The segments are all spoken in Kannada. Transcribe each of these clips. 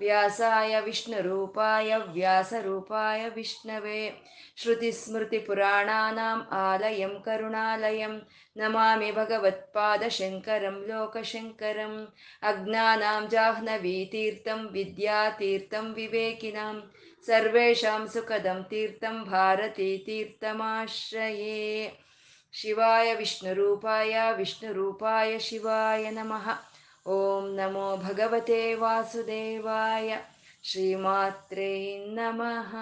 व्यासाय विष्णुरूपाय व्यासरूपाय विष्णवे श्रुतिस्मृतिपुराणानाम् आलयं करुणालयं नमामि भगवत्पादशङ्करं लोकशङ्करम् अज्ञानां जाह्नवीतीर्थं विद्यातीर्थं विवेकिनां सर्वेषां सुखदं तीर्थं भारतीतीर्थमाश्रये शिवाय विष्णुरूपाय विष्णुरूपाय शिवाय नमः ಓಂ ನಮೋ ಭಗವತೆ ವಾಸುದೇವಾಯ ಶ್ರೀಮಾತ್ರೇ ನಮಃ.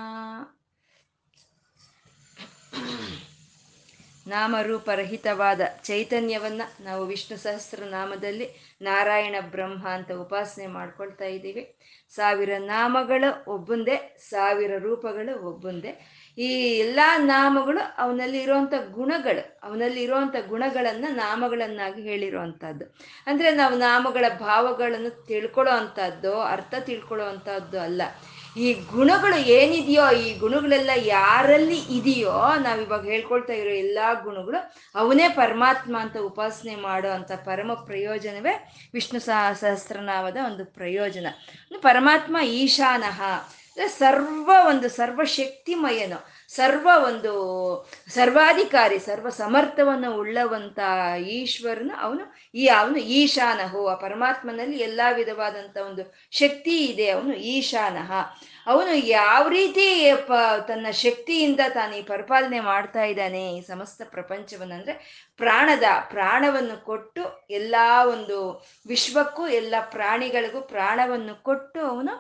ನಾಮರೂಪರಹಿತವಾದ ಚೈತನ್ಯವನ್ನ ನಾವು ವಿಷ್ಣು ಸಹಸ್ರ ನಾಮದಲ್ಲಿ ನಾರಾಯಣ ಬ್ರಹ್ಮ ಅಂತ ಉಪಾಸನೆ ಮಾಡ್ಕೊಳ್ತಾ ಇದ್ದೀವಿ. ಸಾವಿರ ನಾಮಗಳು ಒಬ್ಬುಂದೇ, ಸಾವಿರ ರೂಪಗಳು ಒಬ್ಬೊಂದೇ. ಈ ಎಲ್ಲ ನಾಮಗಳು ಅವನಲ್ಲಿ ಇರುವಂತ ಗುಣಗಳು, ಅವನಲ್ಲಿ ಇರುವಂತ ಗುಣಗಳನ್ನು ನಾಮಗಳನ್ನಾಗಿ ಹೇಳಿರುವಂಥದ್ದು ಅಂದರೆ ನಾವು ನಾಮಗಳ ಭಾವಗಳನ್ನು ತಿಳ್ಕೊಳ್ಳೋ ಅಂಥದ್ದು ಅರ್ಥ ತಿಳ್ಕೊಳ್ಳೋ ಅಲ್ಲ. ಈ ಗುಣಗಳು ಏನಿದೆಯೋ, ಈ ಗುಣಗಳೆಲ್ಲ ಯಾರಲ್ಲಿ ಇದೆಯೋ, ನಾವಿವಾಗ ಹೇಳ್ಕೊಳ್ತಾ ಇರೋ ಎಲ್ಲ ಗುಣಗಳು ಅವನೇ ಪರಮಾತ್ಮ ಅಂತ ಉಪಾಸನೆ ಮಾಡೋ ಅಂತ ಪರಮ ಪ್ರಯೋಜನವೇ ವಿಷ್ಣು ಸಹ ಸಹಸ್ರನಾಮದ ಒಂದು ಪ್ರಯೋಜನ. ಪರಮಾತ್ಮ ಈಶಾನಃ ಸರ್ವ ಒಂದು ಸರ್ವಶಕ್ತಿಮಯನು, ಸರ್ವ ಒಂದು ಸರ್ವಾಧಿಕಾರಿ, ಸರ್ವ ಸಮರ್ಥವನ್ನು ಉಳ್ಳವಂತ ಈಶ್ವರನ ಅವನು, ಈ ಅವನು ಈಶಾನಹು, ಆ ಪರಮಾತ್ಮನಲ್ಲಿ ಎಲ್ಲ ವಿಧವಾದಂಥ ಒಂದು ಶಕ್ತಿ ಇದೆ, ಅವನು ಈಶಾನಹ. ಅವನು ಯಾವ ರೀತಿ, ಪ, ತನ್ನ ಶಕ್ತಿಯಿಂದ ತಾನು ಈ ಪರಿಪಾಲನೆ ಮಾಡ್ತಾ ಇದ್ದಾನೆ ಈ ಸಮಸ್ತ ಪ್ರಪಂಚವನ್ನು ಅಂದರೆ ಪ್ರಾಣದ, ಪ್ರಾಣವನ್ನು ಕೊಟ್ಟು ಎಲ್ಲ ಒಂದು ವಿಶ್ವಕ್ಕೂ, ಎಲ್ಲ ಪ್ರಾಣಿಗಳಿಗೂ ಪ್ರಾಣವನ್ನು ಕೊಟ್ಟು ಅವನು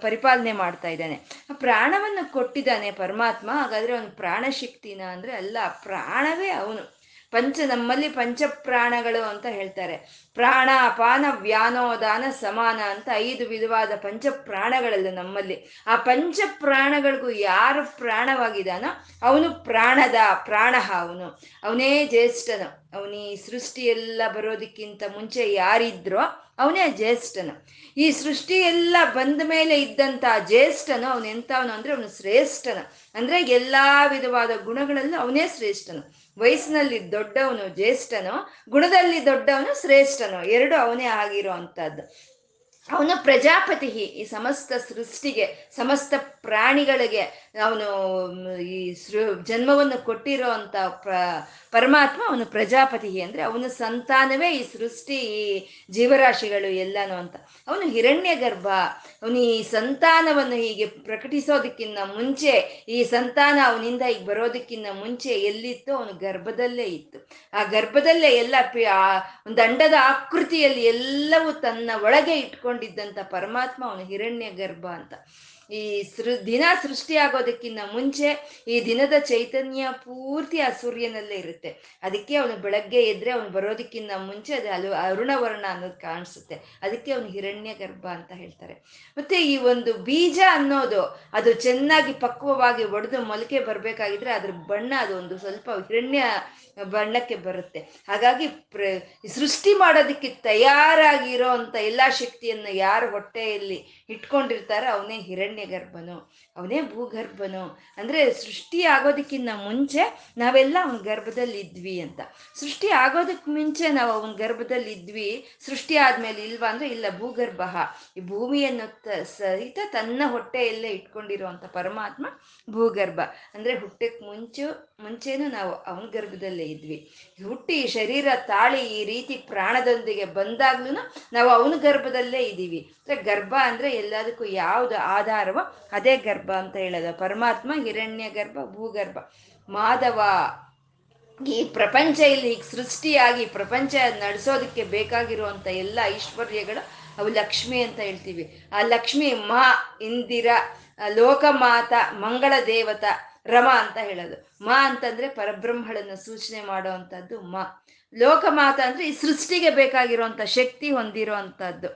ಪರಿಪಾಲನೆ ಮಾಡ್ತಾ ಇದ್ದಾನೆ. ಪ್ರಾಣವನ್ನು ಕೊಟ್ಟಿದ್ದಾನೆ ಪರಮಾತ್ಮ, ಹಾಗಾದರೆ ಅವನು ಪ್ರಾಣಶಕ್ತಿನ ಅಂದರೆ ಅಲ್ಲ, ಪ್ರಾಣವೇ ಅವನು. ಪಂಚ ನಮ್ಮಲ್ಲಿ ಪಂಚ ಪ್ರಾಣಗಳು ಅಂತ ಹೇಳ್ತಾರೆ. ಪ್ರಾಣ ಅಪಾನ ವ್ಯಾನೋದಾನ, ಸಮಾನ ಅಂತ ಐದು ವಿಧವಾದ ಪಂಚ ಪ್ರಾಣಗಳಲ್ಲ ನಮ್ಮಲ್ಲಿ. ಆ ಪಂಚ ಪ್ರಾಣಗಳಿಗೂ ಯಾರು ಪ್ರಾಣವಾಗಿದ್ದಾನೋ ಅವನು ಪ್ರಾಣದ ಪ್ರಾಣ ಅವನು. ಅವನೇ ಜ್ಯೇಷ್ಠನು. ಅವನೀ ಸೃಷ್ಟಿ ಎಲ್ಲ ಬರೋದಕ್ಕಿಂತ ಮುಂಚೆ ಯಾರಿದ್ರೋ ಅವನೇ ಜ್ಯೇಷ್ಠನು. ಈ ಸೃಷ್ಟಿ ಎಲ್ಲ ಬಂದ ಮೇಲೆ ಇದ್ದಂತ ಜ್ಯೇಷ್ಠನು ಅವನು ಎಂಥವನು ಅಂದ್ರೆ ಅವನು ಶ್ರೇಷ್ಠನು. ಅಂದ್ರೆ ಎಲ್ಲಾ ವಿಧವಾದ ಗುಣಗಳಲ್ಲೂ ಅವನೇ ಶ್ರೇಷ್ಠನು. ವಯಸ್ಸಿನಲ್ಲಿ ದೊಡ್ಡವನು ಜ್ಯೇಷ್ಠನು ಗುಣದಲ್ಲಿ ದೊಡ್ಡವನು ಶ್ರೇಷ್ಠನು ಎರಡು ಅವನೇ ಆಗಿರೋ ಅಂಥದ್ದು ಅವನು ಪ್ರಜಾಪತಿ ಈ ಸಮಸ್ತ ಸೃಷ್ಟಿಗೆ, ಸಮಸ್ತ ಪ್ರಾಣಿಗಳಿಗೆ ಅವನು ಈ ಸೃ, ಜನ್ಮವನ್ನು ಕೊಟ್ಟಿರೋ ಅಂತ ಪ್ರ, ಪರಮಾತ್ಮ ಅವನು ಪ್ರಜಾಪತಿ ಅಂದ್ರೆ ಅವನ ಸಂತಾನವೇ ಈ ಸೃಷ್ಟಿ, ಈ ಜೀವರಾಶಿಗಳು ಎಲ್ಲಾನು ಅಂತ. ಅವನು ಹಿರಣ್ಯ ಗರ್ಭ ಅವನು ಈ ಸಂತಾನವನ್ನು ಹೀಗೆ ಪ್ರಕಟಿಸೋದಕ್ಕಿಂತ ಮುಂಚೆ, ಈ ಸಂತಾನ ಅವನಿಂದ ಈಗ ಬರೋದಕ್ಕಿಂತ ಮುಂಚೆ ಎಲ್ಲಿತ್ತು ಅವನು ಗರ್ಭದಲ್ಲೇ ಇತ್ತು. ಆ ಗರ್ಭದಲ್ಲೇ ಎಲ್ಲ ಒಂದು ಅಂಡದ ಆಕೃತಿಯಲ್ಲಿ ಎಲ್ಲವೂ ತನ್ನ ಒಳಗೆ ಇಟ್ಕೊಂಡಿದ್ದಂಥ ಪರಮಾತ್ಮ ಅವನು ಹಿರಣ್ಯ ಗರ್ಭ ಅಂತ. ಈ ಸೃ, ದಿನ ಸೃಷ್ಟಿ ಆಗೋದಕ್ಕಿಂತ ಮುಂಚೆ ಈ ದಿನದ ಚೈತನ್ಯ ಪೂರ್ತಿ ಆ ಸೂರ್ಯನಲ್ಲೇ ಇರುತ್ತೆ. ಅದಕ್ಕೆ ಅವನು ಬೆಳಗ್ಗೆ ಎದ್ರೆ ಅವನು ಬರೋದಕ್ಕಿಂತ ಮುಂಚೆ ಅದು ಅಲು ಅರುಣವರ್ಣ ಅನ್ನೋದು ಕಾಣಿಸುತ್ತೆ. ಅದಕ್ಕೆ ಅವನು ಹಿರಣ್ಯ ಗರ್ಭ ಅಂತ ಹೇಳ್ತಾರೆ. ಮತ್ತೆ ಈ ಒಂದು ಬೀಜ ಅನ್ನೋದು ಅದು ಚೆನ್ನಾಗಿ ಪಕ್ವವಾಗಿ ಒಡೆದು ಮೊಲಕೆ ಬರಬೇಕಾಗಿದ್ರೆ ಅದ್ರ ಬಣ್ಣ ಅದು ಒಂದು ಸ್ವಲ್ಪ ಹಿರಣ್ಯ ಬಣ್ಣಕ್ಕೆ ಬರುತ್ತೆ. ಹಾಗಾಗಿ ಪ್ರ ಸೃಷ್ಟಿ ಮಾಡೋದಕ್ಕೆ ತಯಾರಾಗಿರೋ ಅಂತ ಎಲ್ಲಾ ಶಕ್ತಿಯನ್ನು ಯಾರು ಹೊಟ್ಟೆಯಲ್ಲಿ ಇಟ್ಕೊಂಡಿರ್ತಾರೋ, ಅವನೇ ಹಿರಣ್ಯ ಗರ್ಭನು ಅವನೇ ಭೂಗರ್ಭನು. ಅಂದ್ರೆ ಸೃಷ್ಟಿ ಆಗೋದಕ್ಕಿಂತ ಮುಂಚೆ ನಾವೆಲ್ಲ ಅವನ ಗರ್ಭದಲ್ಲಿ ಇದ್ವಿ ಅಂತ. ಸೃಷ್ಟಿ ಆಗೋದಕ್ಕೆ ಮುಂಚೆ ನಾವು ಅವನ ಗರ್ಭದಲ್ಲಿ ಇದ್ವಿ ಸೃಷ್ಟಿ ಆದ್ಮೇಲೆ ಇಲ್ವಾ ಅಂದ್ರೆ, ಇಲ್ಲ ಭೂಗರ್ಭ. ಈ ಭೂಮಿಯನ್ನು ಸಹಿತ ತನ್ನ ಹೊಟ್ಟೆಯಲ್ಲೇ ಇಟ್ಕೊಂಡಿರುವಂತ ಪರಮಾತ್ಮ ಭೂಗರ್ಭ. ಅಂದ್ರೆ ಹುಟ್ಟಕ್ಕೆ ಮುಂಚೆ, ಮುಂಚೆನೂ ನಾವು ಅವನ ಗರ್ಭದಲ್ಲೇ ಇದ್ವಿ. ಹುಟ್ಟಿ ಶರೀರ ತಾಳಿ ಈ ರೀತಿ ಪ್ರಾಣದೊಂದಿಗೆ ಬಂದಾಗ್ಲೂ ನಾವು ಅವನ ಗರ್ಭದಲ್ಲೇ ಇದ್ದೀವಿ. ಅಂದ್ರೆ ಗರ್ಭ ಅಂದ್ರೆ ಎಲ್ಲದಕ್ಕೂ ಯಾವುದು ಆಧಾರವೋ ಅದೇ ಗರ್ಭ ಅಂತ ಹೇಳೋದು. ಪರಮಾತ್ಮ ಹಿರಣ್ಯ ಗರ್ಭ ಭೂಗರ್ಭ. ಮಾಧವ, ಈ ಪ್ರಪಂಚ ಇಲ್ಲಿ ಸೃಷ್ಟಿಯಾಗಿ ಪ್ರಪಂಚ ನಡೆಸೋದಕ್ಕೆ ಬೇಕಾಗಿರುವಂಥ ಎಲ್ಲ ಐಶ್ವರ್ಯಗಳು ಅವು ಲಕ್ಷ್ಮಿ ಅಂತ ಹೇಳ್ತೀವಿ. ಆ ಲಕ್ಷ್ಮಿ ಮಾ, ಇಂದಿರ, ಲೋಕಮಾತ, ಮಂಗಳ ದೇವತ, ರಮ ಅಂತ ಹೇಳೋದು. ಮಾ ಅಂತಂದ್ರೆ ಪರಬ್ರಹ್ಮಳನ್ನು ಸೂಚನೆ ಮಾಡುವಂಥದ್ದು ಮಾ. ಲೋಕಮಾತ ಅಂದ್ರೆ ಈ ಸೃಷ್ಟಿಗೆ ಬೇಕಾಗಿರುವಂಥ ಶಕ್ತಿ ಹೊಂದಿರೋ ಅಂಥದ್ದು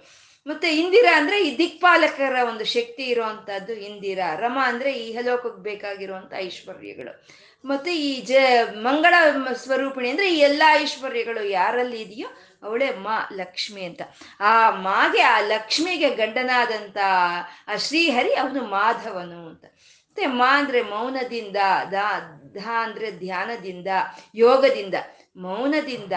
ಮತ್ತೆ ಇಂದಿರಾ ಅಂದ್ರೆ ಈ ದಿಕ್ಪಾಲಕರ ಒಂದು ಶಕ್ತಿ ಇರುವಂತಹದ್ದು ಇಂದಿರಾ. ರಮ ಅಂದ್ರೆ ಈ ಹಲೋಕಕ್ಕೆ ಬೇಕಾಗಿರುವಂತ ಐಶ್ವರ್ಯಗಳು. ಮತ್ತೆ ಈ ಜ ಮಂಗಳ ಸ್ವರೂಪಿಣಿ ಅಂದ್ರೆ ಈ ಎಲ್ಲಾ ಐಶ್ವರ್ಯಗಳು ಯಾರಲ್ಲಿ ಇದೆಯೋ ಅವಳೇ ಮಾ ಲಕ್ಷ್ಮಿ ಅಂತ. ಆ ಮಾಗೆ, ಆ ಲಕ್ಷ್ಮಿಗೆ ಗಂಡನಾದಂತ ಆ ಶ್ರೀಹರಿ ಅವನು ಮಾಧವನು ಅಂತ. ಮತ್ತೆ ಮಾ ಅಂದ್ರೆ ಮೌನದಿಂದ, ದಾ, ಧ ಅಂದ್ರೆ ಧ್ಯಾನದಿಂದ, ಯೋಗದಿಂದ. ಮೌನದಿಂದ,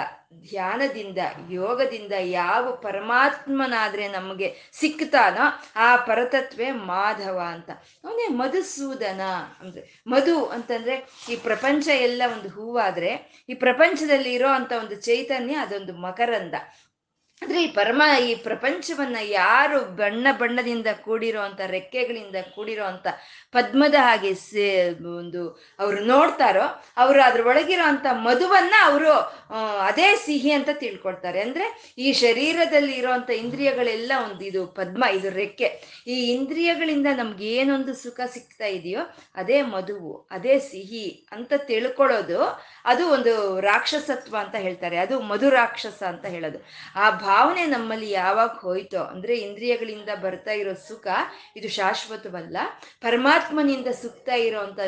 ಧ್ಯಾನದಿಂದ, ಯೋಗದಿಂದ ಯಾವ ಪರಮಾತ್ಮನಾದ್ರೆ ನಮಗೆ ಸಿಕ್ತಾನೋ ಆ ಪರತತ್ವೇ ಮಾಧವ ಅಂತ. ಅವನೇ ಮಧುಸೂದನ ಅಂದ್ರೆ ಮಧು ಅಂತಂದ್ರೆ ಈ ಪ್ರಪಂಚ ಎಲ್ಲ ಒಂದು ಹೂವಾದ್ರೆ ಈ ಪ್ರಪಂಚದಲ್ಲಿ ಇರೋ ಅಂತ ಒಂದು ಚೈತನ್ಯ ಅದೊಂದು ಮಕರಂದ. ಅಂದ್ರೆ ಈ ಪರಮ, ಈ ಪ್ರಪಂಚವನ್ನ ಯಾರು ಬಣ್ಣ ಬಣ್ಣದಿಂದ ಕೂಡಿರೋ ಅಂತ ರೆಕ್ಕೆಗಳಿಂದ ಕೂಡಿರೋ ಪದ್ಮದ ಹಾಗೆ ಒಂದು ಅವರು ನೋಡ್ತಾರೋ, ಅವರು ಅದ್ರ ಒಳಗಿರೋ ಅಂತ ಮಧುವನ್ನ ಅವರು ಅದೇ ಸಿಹಿ ಅಂತ ತಿಳ್ಕೊಳ್ತಾರೆ. ಅಂದ್ರೆ ಈ ಶರೀರದಲ್ಲಿ ಇರೋಂಥ ಇಂದ್ರಿಯಗಳೆಲ್ಲ ಒಂದು ಇದು ಪದ್ಮ, ಇದು ರೆಕ್ಕೆ. ಈ ಇಂದ್ರಿಯಗಳಿಂದ ನಮ್ಗೆ ಏನೊಂದು ಸುಖ ಸಿಗ್ತಾ ಇದೆಯೋ, ಅದೇ ಮಧುವು, ಅದೇ ಸಿಹಿ ಅಂತ ತಿಳ್ಕೊಳ್ಳೋದು, ಅದು ಒಂದು ರಾಕ್ಷಸತ್ವ ಅಂತ ಹೇಳ್ತಾರೆ. ಅದು ಮಧು ರಾಕ್ಷಸ ಅಂತ ಹೇಳೋದು. ಆ ಭಾವನೆ ನಮ್ಮಲ್ಲಿ ಯಾವಾಗ ಹೋಯ್ತೋ, ಅಂದ್ರೆ ಇಂದ್ರಿಯಗಳಿಂದ ಬರ್ತಾ ಇರೋ ಸುಖ, ಇದು ಶಾಶ್ವತವಲ್ಲ. ಪರಮಾತ್ಮನಿಂದ ಸುಕ್ತಾ ಇರೋಂಥ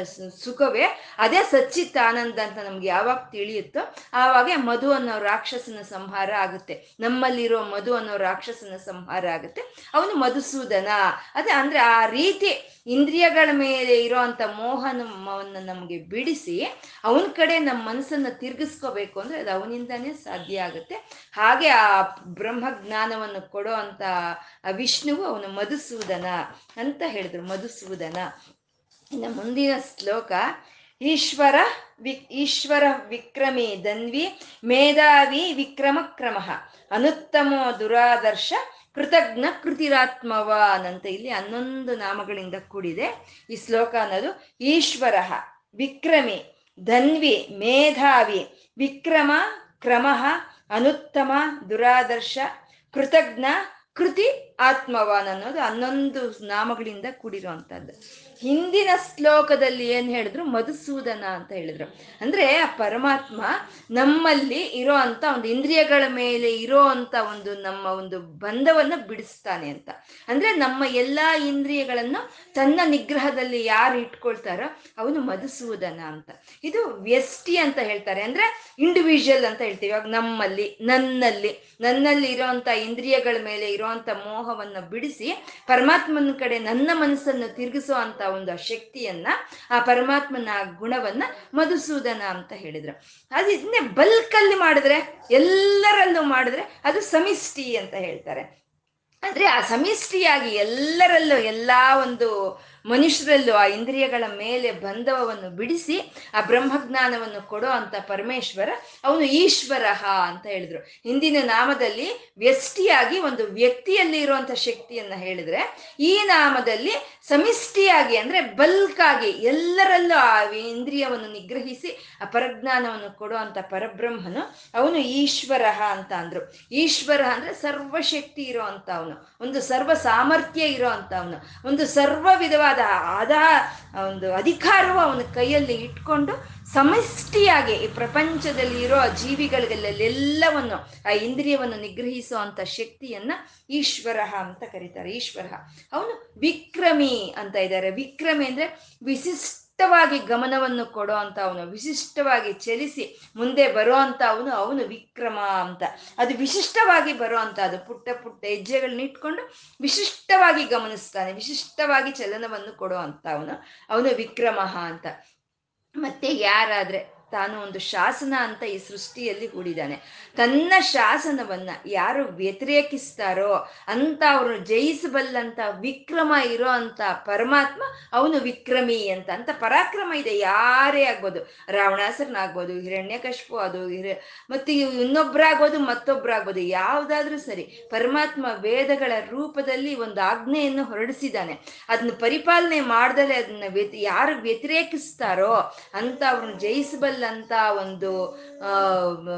ಸುಖವೇ ಅದೇ ಸಚ್ಚಿತ್ ಆನಂದ ಅಂತ ನಮ್ಗೆ ಯಾವಾಗ ತಿಳಿಯುತ್ತೋ, ಆವಾಗ ಮಧು ಅನ್ನೋ ರಾಕ್ಷಸನ ಸಂಹಾರ ಆಗುತ್ತೆ. ನಮ್ಮಲ್ಲಿರೋ ಮಧು ಅನ್ನೋ ರಾಕ್ಷಸನ ಸಂಹಾರ ಆಗುತ್ತೆ. ಅವನು ಮಧುಸೂದನ. ಅದೇ ಅಂದ್ರೆ ಆ ರೀತಿ ಇಂದ್ರಿಯಗಳ ಮೇಲೆ ಇರೋಂಥ ಮೋಹನವನ್ನು ನಮಗೆ ಬಿಡಿಸಿ ಅವನ ಕಡೆ ನಮ್ಮ ಮನಸ್ಸನ್ನು ತಿರುಗಿಸ್ಕೋಬೇಕು ಅಂದ್ರೆ ಅದು ಅವನಿಂದಾನೇ ಸಾಧ್ಯ ಆಗುತ್ತೆ. ಹಾಗೆ ಆ ಬ್ರಹ್ಮ ಜ್ಞಾನವನ್ನು ಕೊಡೋ ಅಂತ ವಿಷ್ಣುವು ಅವನು ಮಧುಸೂದನ ಅಂತ ಹೇಳಿದ್ರು, ಮಧುಸೂದನ. ಇನ್ನು ಮುಂದಿನ ಶ್ಲೋಕ, ಈಶ್ವರ ವಿ ಈಶ್ವರ ವಿಕ್ರಮಿ ದನ್ವಿ ಮೇಧಾವಿ ವಿಕ್ರಮ ಕ್ರಮ. ಅನುತ್ತಮೋ ದುರಾದರ್ಶ ಕೃತಜ್ಞ ಕೃತಿರಾತ್ಮವಾನ್ ಅಂತ ಇಲ್ಲಿ ಹನ್ನೊಂದು ನಾಮಗಳಿಂದ ಕೂಡಿದೆ ಈ ಶ್ಲೋಕ ಅನ್ನೋದು. ಈಶ್ವರ ವಿಕ್ರಮಿ ಧನ್ವಿ ಮೇಧಾವಿ ವಿಕ್ರಮ ಕ್ರಮ ಅನುತ್ತಮ ದುರಾದರ್ಶ ಕೃತಜ್ಞ ಕೃತಿ ಆತ್ಮವಾನ್ ಅನ್ನೋದು ಹನ್ನೊಂದು ನಾಮಗಳಿಂದ ಕೂಡಿರುವಂತಹದ್ದು. ಹಿಂದಿನ ಶ್ಲೋಕದಲ್ಲಿ ಏನ್ ಹೇಳಿದ್ರು? ಮಧುಸೂದನ ಅಂತ ಹೇಳಿದ್ರು. ಅಂದ್ರೆ ಆ ಪರಮಾತ್ಮ ನಮ್ಮಲ್ಲಿ ಇರೋ ಅಂತ ಒಂದು ಇಂದ್ರಿಯಗಳ ಮೇಲೆ ಇರೋ ಅಂತ ಒಂದು ನಮ್ಮ ಒಂದು ಬಂಧವನ್ನ ಬಿಡಿಸ್ತಾನೆ ಅಂತ. ಅಂದ್ರೆ ನಮ್ಮ ಎಲ್ಲಾ ಇಂದ್ರಿಯಗಳನ್ನು ತನ್ನ ನಿಗ್ರಹದಲ್ಲಿ ಯಾರು ಇಟ್ಕೊಳ್ತಾರೋ ಅವನು ಮಧುಸೂದನ ಅಂತ. ಇದು ವ್ಯಷ್ಟಿ ಅಂತ ಹೇಳ್ತಾರೆ. ಅಂದ್ರೆ ಇಂಡಿವಿಜುವಲ್ ಅಂತ ಹೇಳ್ತೀವಿ. ಇವಾಗ ನಮ್ಮಲ್ಲಿ, ನನ್ನಲ್ಲಿ ನನ್ನಲ್ಲಿ ಇರೋಂಥ ಇಂದ್ರಿಯಗಳ ಮೇಲೆ ಇರೋಂಥ ಮೋಹವನ್ನು ಬಿಡಿಸಿ ಪರಮಾತ್ಮನ ಕಡೆ ನನ್ನ ಮನಸ್ಸನ್ನು ತಿರುಗಿಸೋ ಒಂದು ಶಕ್ತಿಯನ್ನ, ಆ ಪರಮಾತ್ಮನ ಗುಣವನ್ನ ಮಧುಸೂದನ ಅಂತ ಹೇಳಿದ್ರು. ಅದು ಇದನ್ನೇ ಬಲ್ಕಲ್ಲಿ ಮಾಡಿದ್ರೆ, ಎಲ್ಲರಲ್ಲೂ ಮಾಡಿದ್ರೆ ಅದು ಸಮಿಷ್ಟಿ ಅಂತ ಹೇಳ್ತಾರೆ. ಅಂದ್ರೆ ಆ ಸಮಿಷ್ಟಿಯಾಗಿ ಎಲ್ಲರಲ್ಲೂ ಎಲ್ಲಾ ಒಂದು ಮನುಷ್ಯರಲ್ಲೂ ಆ ಇಂದ್ರಿಯಗಳ ಮೇಲೆ ಬಂಧವವನ್ನು ಬಿಡಿಸಿ ಆ ಬ್ರಹ್ಮಜ್ಞಾನವನ್ನು ಕೊಡೋ ಅಂತ ಪರಮೇಶ್ವರ, ಅವನು ಈಶ್ವರ ಅಂತ ಹೇಳಿದ್ರು. ಹಿಂದಿನ ನಾಮದಲ್ಲಿ ವ್ಯಷ್ಟಿಯಾಗಿ ಒಂದು ವ್ಯಕ್ತಿಯಲ್ಲಿ ಇರುವಂತ ಶಕ್ತಿಯನ್ನ ಹೇಳಿದ್ರೆ, ಈ ನಾಮದಲ್ಲಿ ಸಮಿಷ್ಟಿಯಾಗಿ ಅಂದ್ರೆ ಬಲ್ಕ್ ಆಗಿ ಎಲ್ಲರಲ್ಲೂ ಆ ಇಂದ್ರಿಯವನ್ನು ನಿಗ್ರಹಿಸಿ ಆ ಪರಜ್ಞಾನವನ್ನು ಕೊಡೋ ಅಂತ ಪರಬ್ರಹ್ಮನು ಅವನು ಈಶ್ವರ ಅಂತ ಅಂದ್ರು. ಈಶ್ವರ ಅಂದ್ರೆ ಸರ್ವಶಕ್ತಿ ಇರೋ ಅಂತ ಒಂದು ಸರ್ವ ಸಾಮರ್ಥ್ಯ ಇರೋ ಅಂತ ಅವನು. ಒಂದು ಸರ್ವ ವಿಧವಾದ ಆದ ಒಂದು ಅಧಿಕಾರವು ಅವನ ಕೈಯಲ್ಲಿ ಇಟ್ಕೊಂಡು ಸಮಷ್ಟಿಯಾಗಿ ಈ ಪ್ರಪಂಚದಲ್ಲಿ ಇರೋ ಜೀವಿಗಳಿಗೆಲ್ಲೆಲ್ಲವನ್ನು, ಆ ಇಂದ್ರಿಯವನ್ನು ನಿಗ್ರಹಿಸೋ ಅಂತ ಶಕ್ತಿಯನ್ನ ಈಶ್ವರ ಅಂತ ಕರೀತಾರೆ. ಈಶ್ವರ. ಅವನು ವಿಕ್ರಮಿ ಅಂತ ಇದ್ದಾರೆ. ವಿಕ್ರಮಿ ಅಂದ್ರೆ ವಿಶಿಷ್ಟವಾಗಿ ಗಮನವನ್ನು ಕೊಡೋ ಅಂತ ಅವನು ವಿಶಿಷ್ಟವಾಗಿ ಚಲಿಸಿ ಮುಂದೆ ಬರೋ ಅಂತ ಅವನು ಅವನು ವಿಕ್ರಮ ಅಂತ. ಅದು ವಿಶಿಷ್ಟವಾಗಿ ಬರೋ ಅಂತ, ಅದು ಪುಟ್ಟ ಪುಟ್ಟ ಹೆಜ್ಜೆಗಳನ್ನ ಇಟ್ಕೊಂಡು ವಿಶಿಷ್ಟವಾಗಿ ಗಮನಿಸ್ತಾನೆ, ವಿಶಿಷ್ಟವಾಗಿ ಚಲನವನ್ನು ಕೊಡೋ ಅಂತ ಅವನು ಅವನು ವಿಕ್ರಮ ಅಂತ. ಮತ್ತೆ ಯಾರಾದ್ರೆ ತಾನು ಒಂದು ಶಾಸನ ಅಂತ ಈ ಸೃಷ್ಟಿಯಲ್ಲಿ ಕೂಡಿದ್ದಾನೆ ತನ್ನ ಶಾಸನವನ್ನ ಯಾರು ವ್ಯತಿರೇಕಿಸ್ತಾರೋ ಅಂತ ಅವರು ಜಯಿಸಬಲ್ಲಂತ ವಿಕ್ರಮ ಇರೋ ಅಂತ ಪರಮಾತ್ಮ ಅವನು ವಿಕ್ರಮಿ ಅಂತ ಅಂತ ಪರಾಕ್ರಮ ಇದೆ, ಯಾರೇ ಆಗ್ಬೋದು. ರಾವಣಾಸರನಾಗ್ಬೋದು ಹಿರಣ್ಯಕಶ್ಪು ಅದು, ಹಿರ, ಮತ್ತೆ ಇನ್ನೊಬ್ರಾಗ್ಬೋದು ಮತ್ತೊಬ್ರಾಗ್ಬೋದು ಯಾವ್ದಾದ್ರೂ ಸರಿ ಪರಮಾತ್ಮ ವೇದಗಳ ರೂಪದಲ್ಲಿ ಒಂದು ಆಜ್ಞೆಯನ್ನು ಹೊರಡಿಸಿದ್ದಾನೆ. ಅದನ್ನ ಪರಿಪಾಲನೆ ಮಾಡ್ದಲೆ ಅದನ್ನ ಯಾರು ವ್ಯತಿರೇಕಿಸ್ತಾರೋ ಅಂತ ಅವ್ರನ್ನ ಜಯಿಸಬಲ್ಲ ಅಂತ ಒಂದು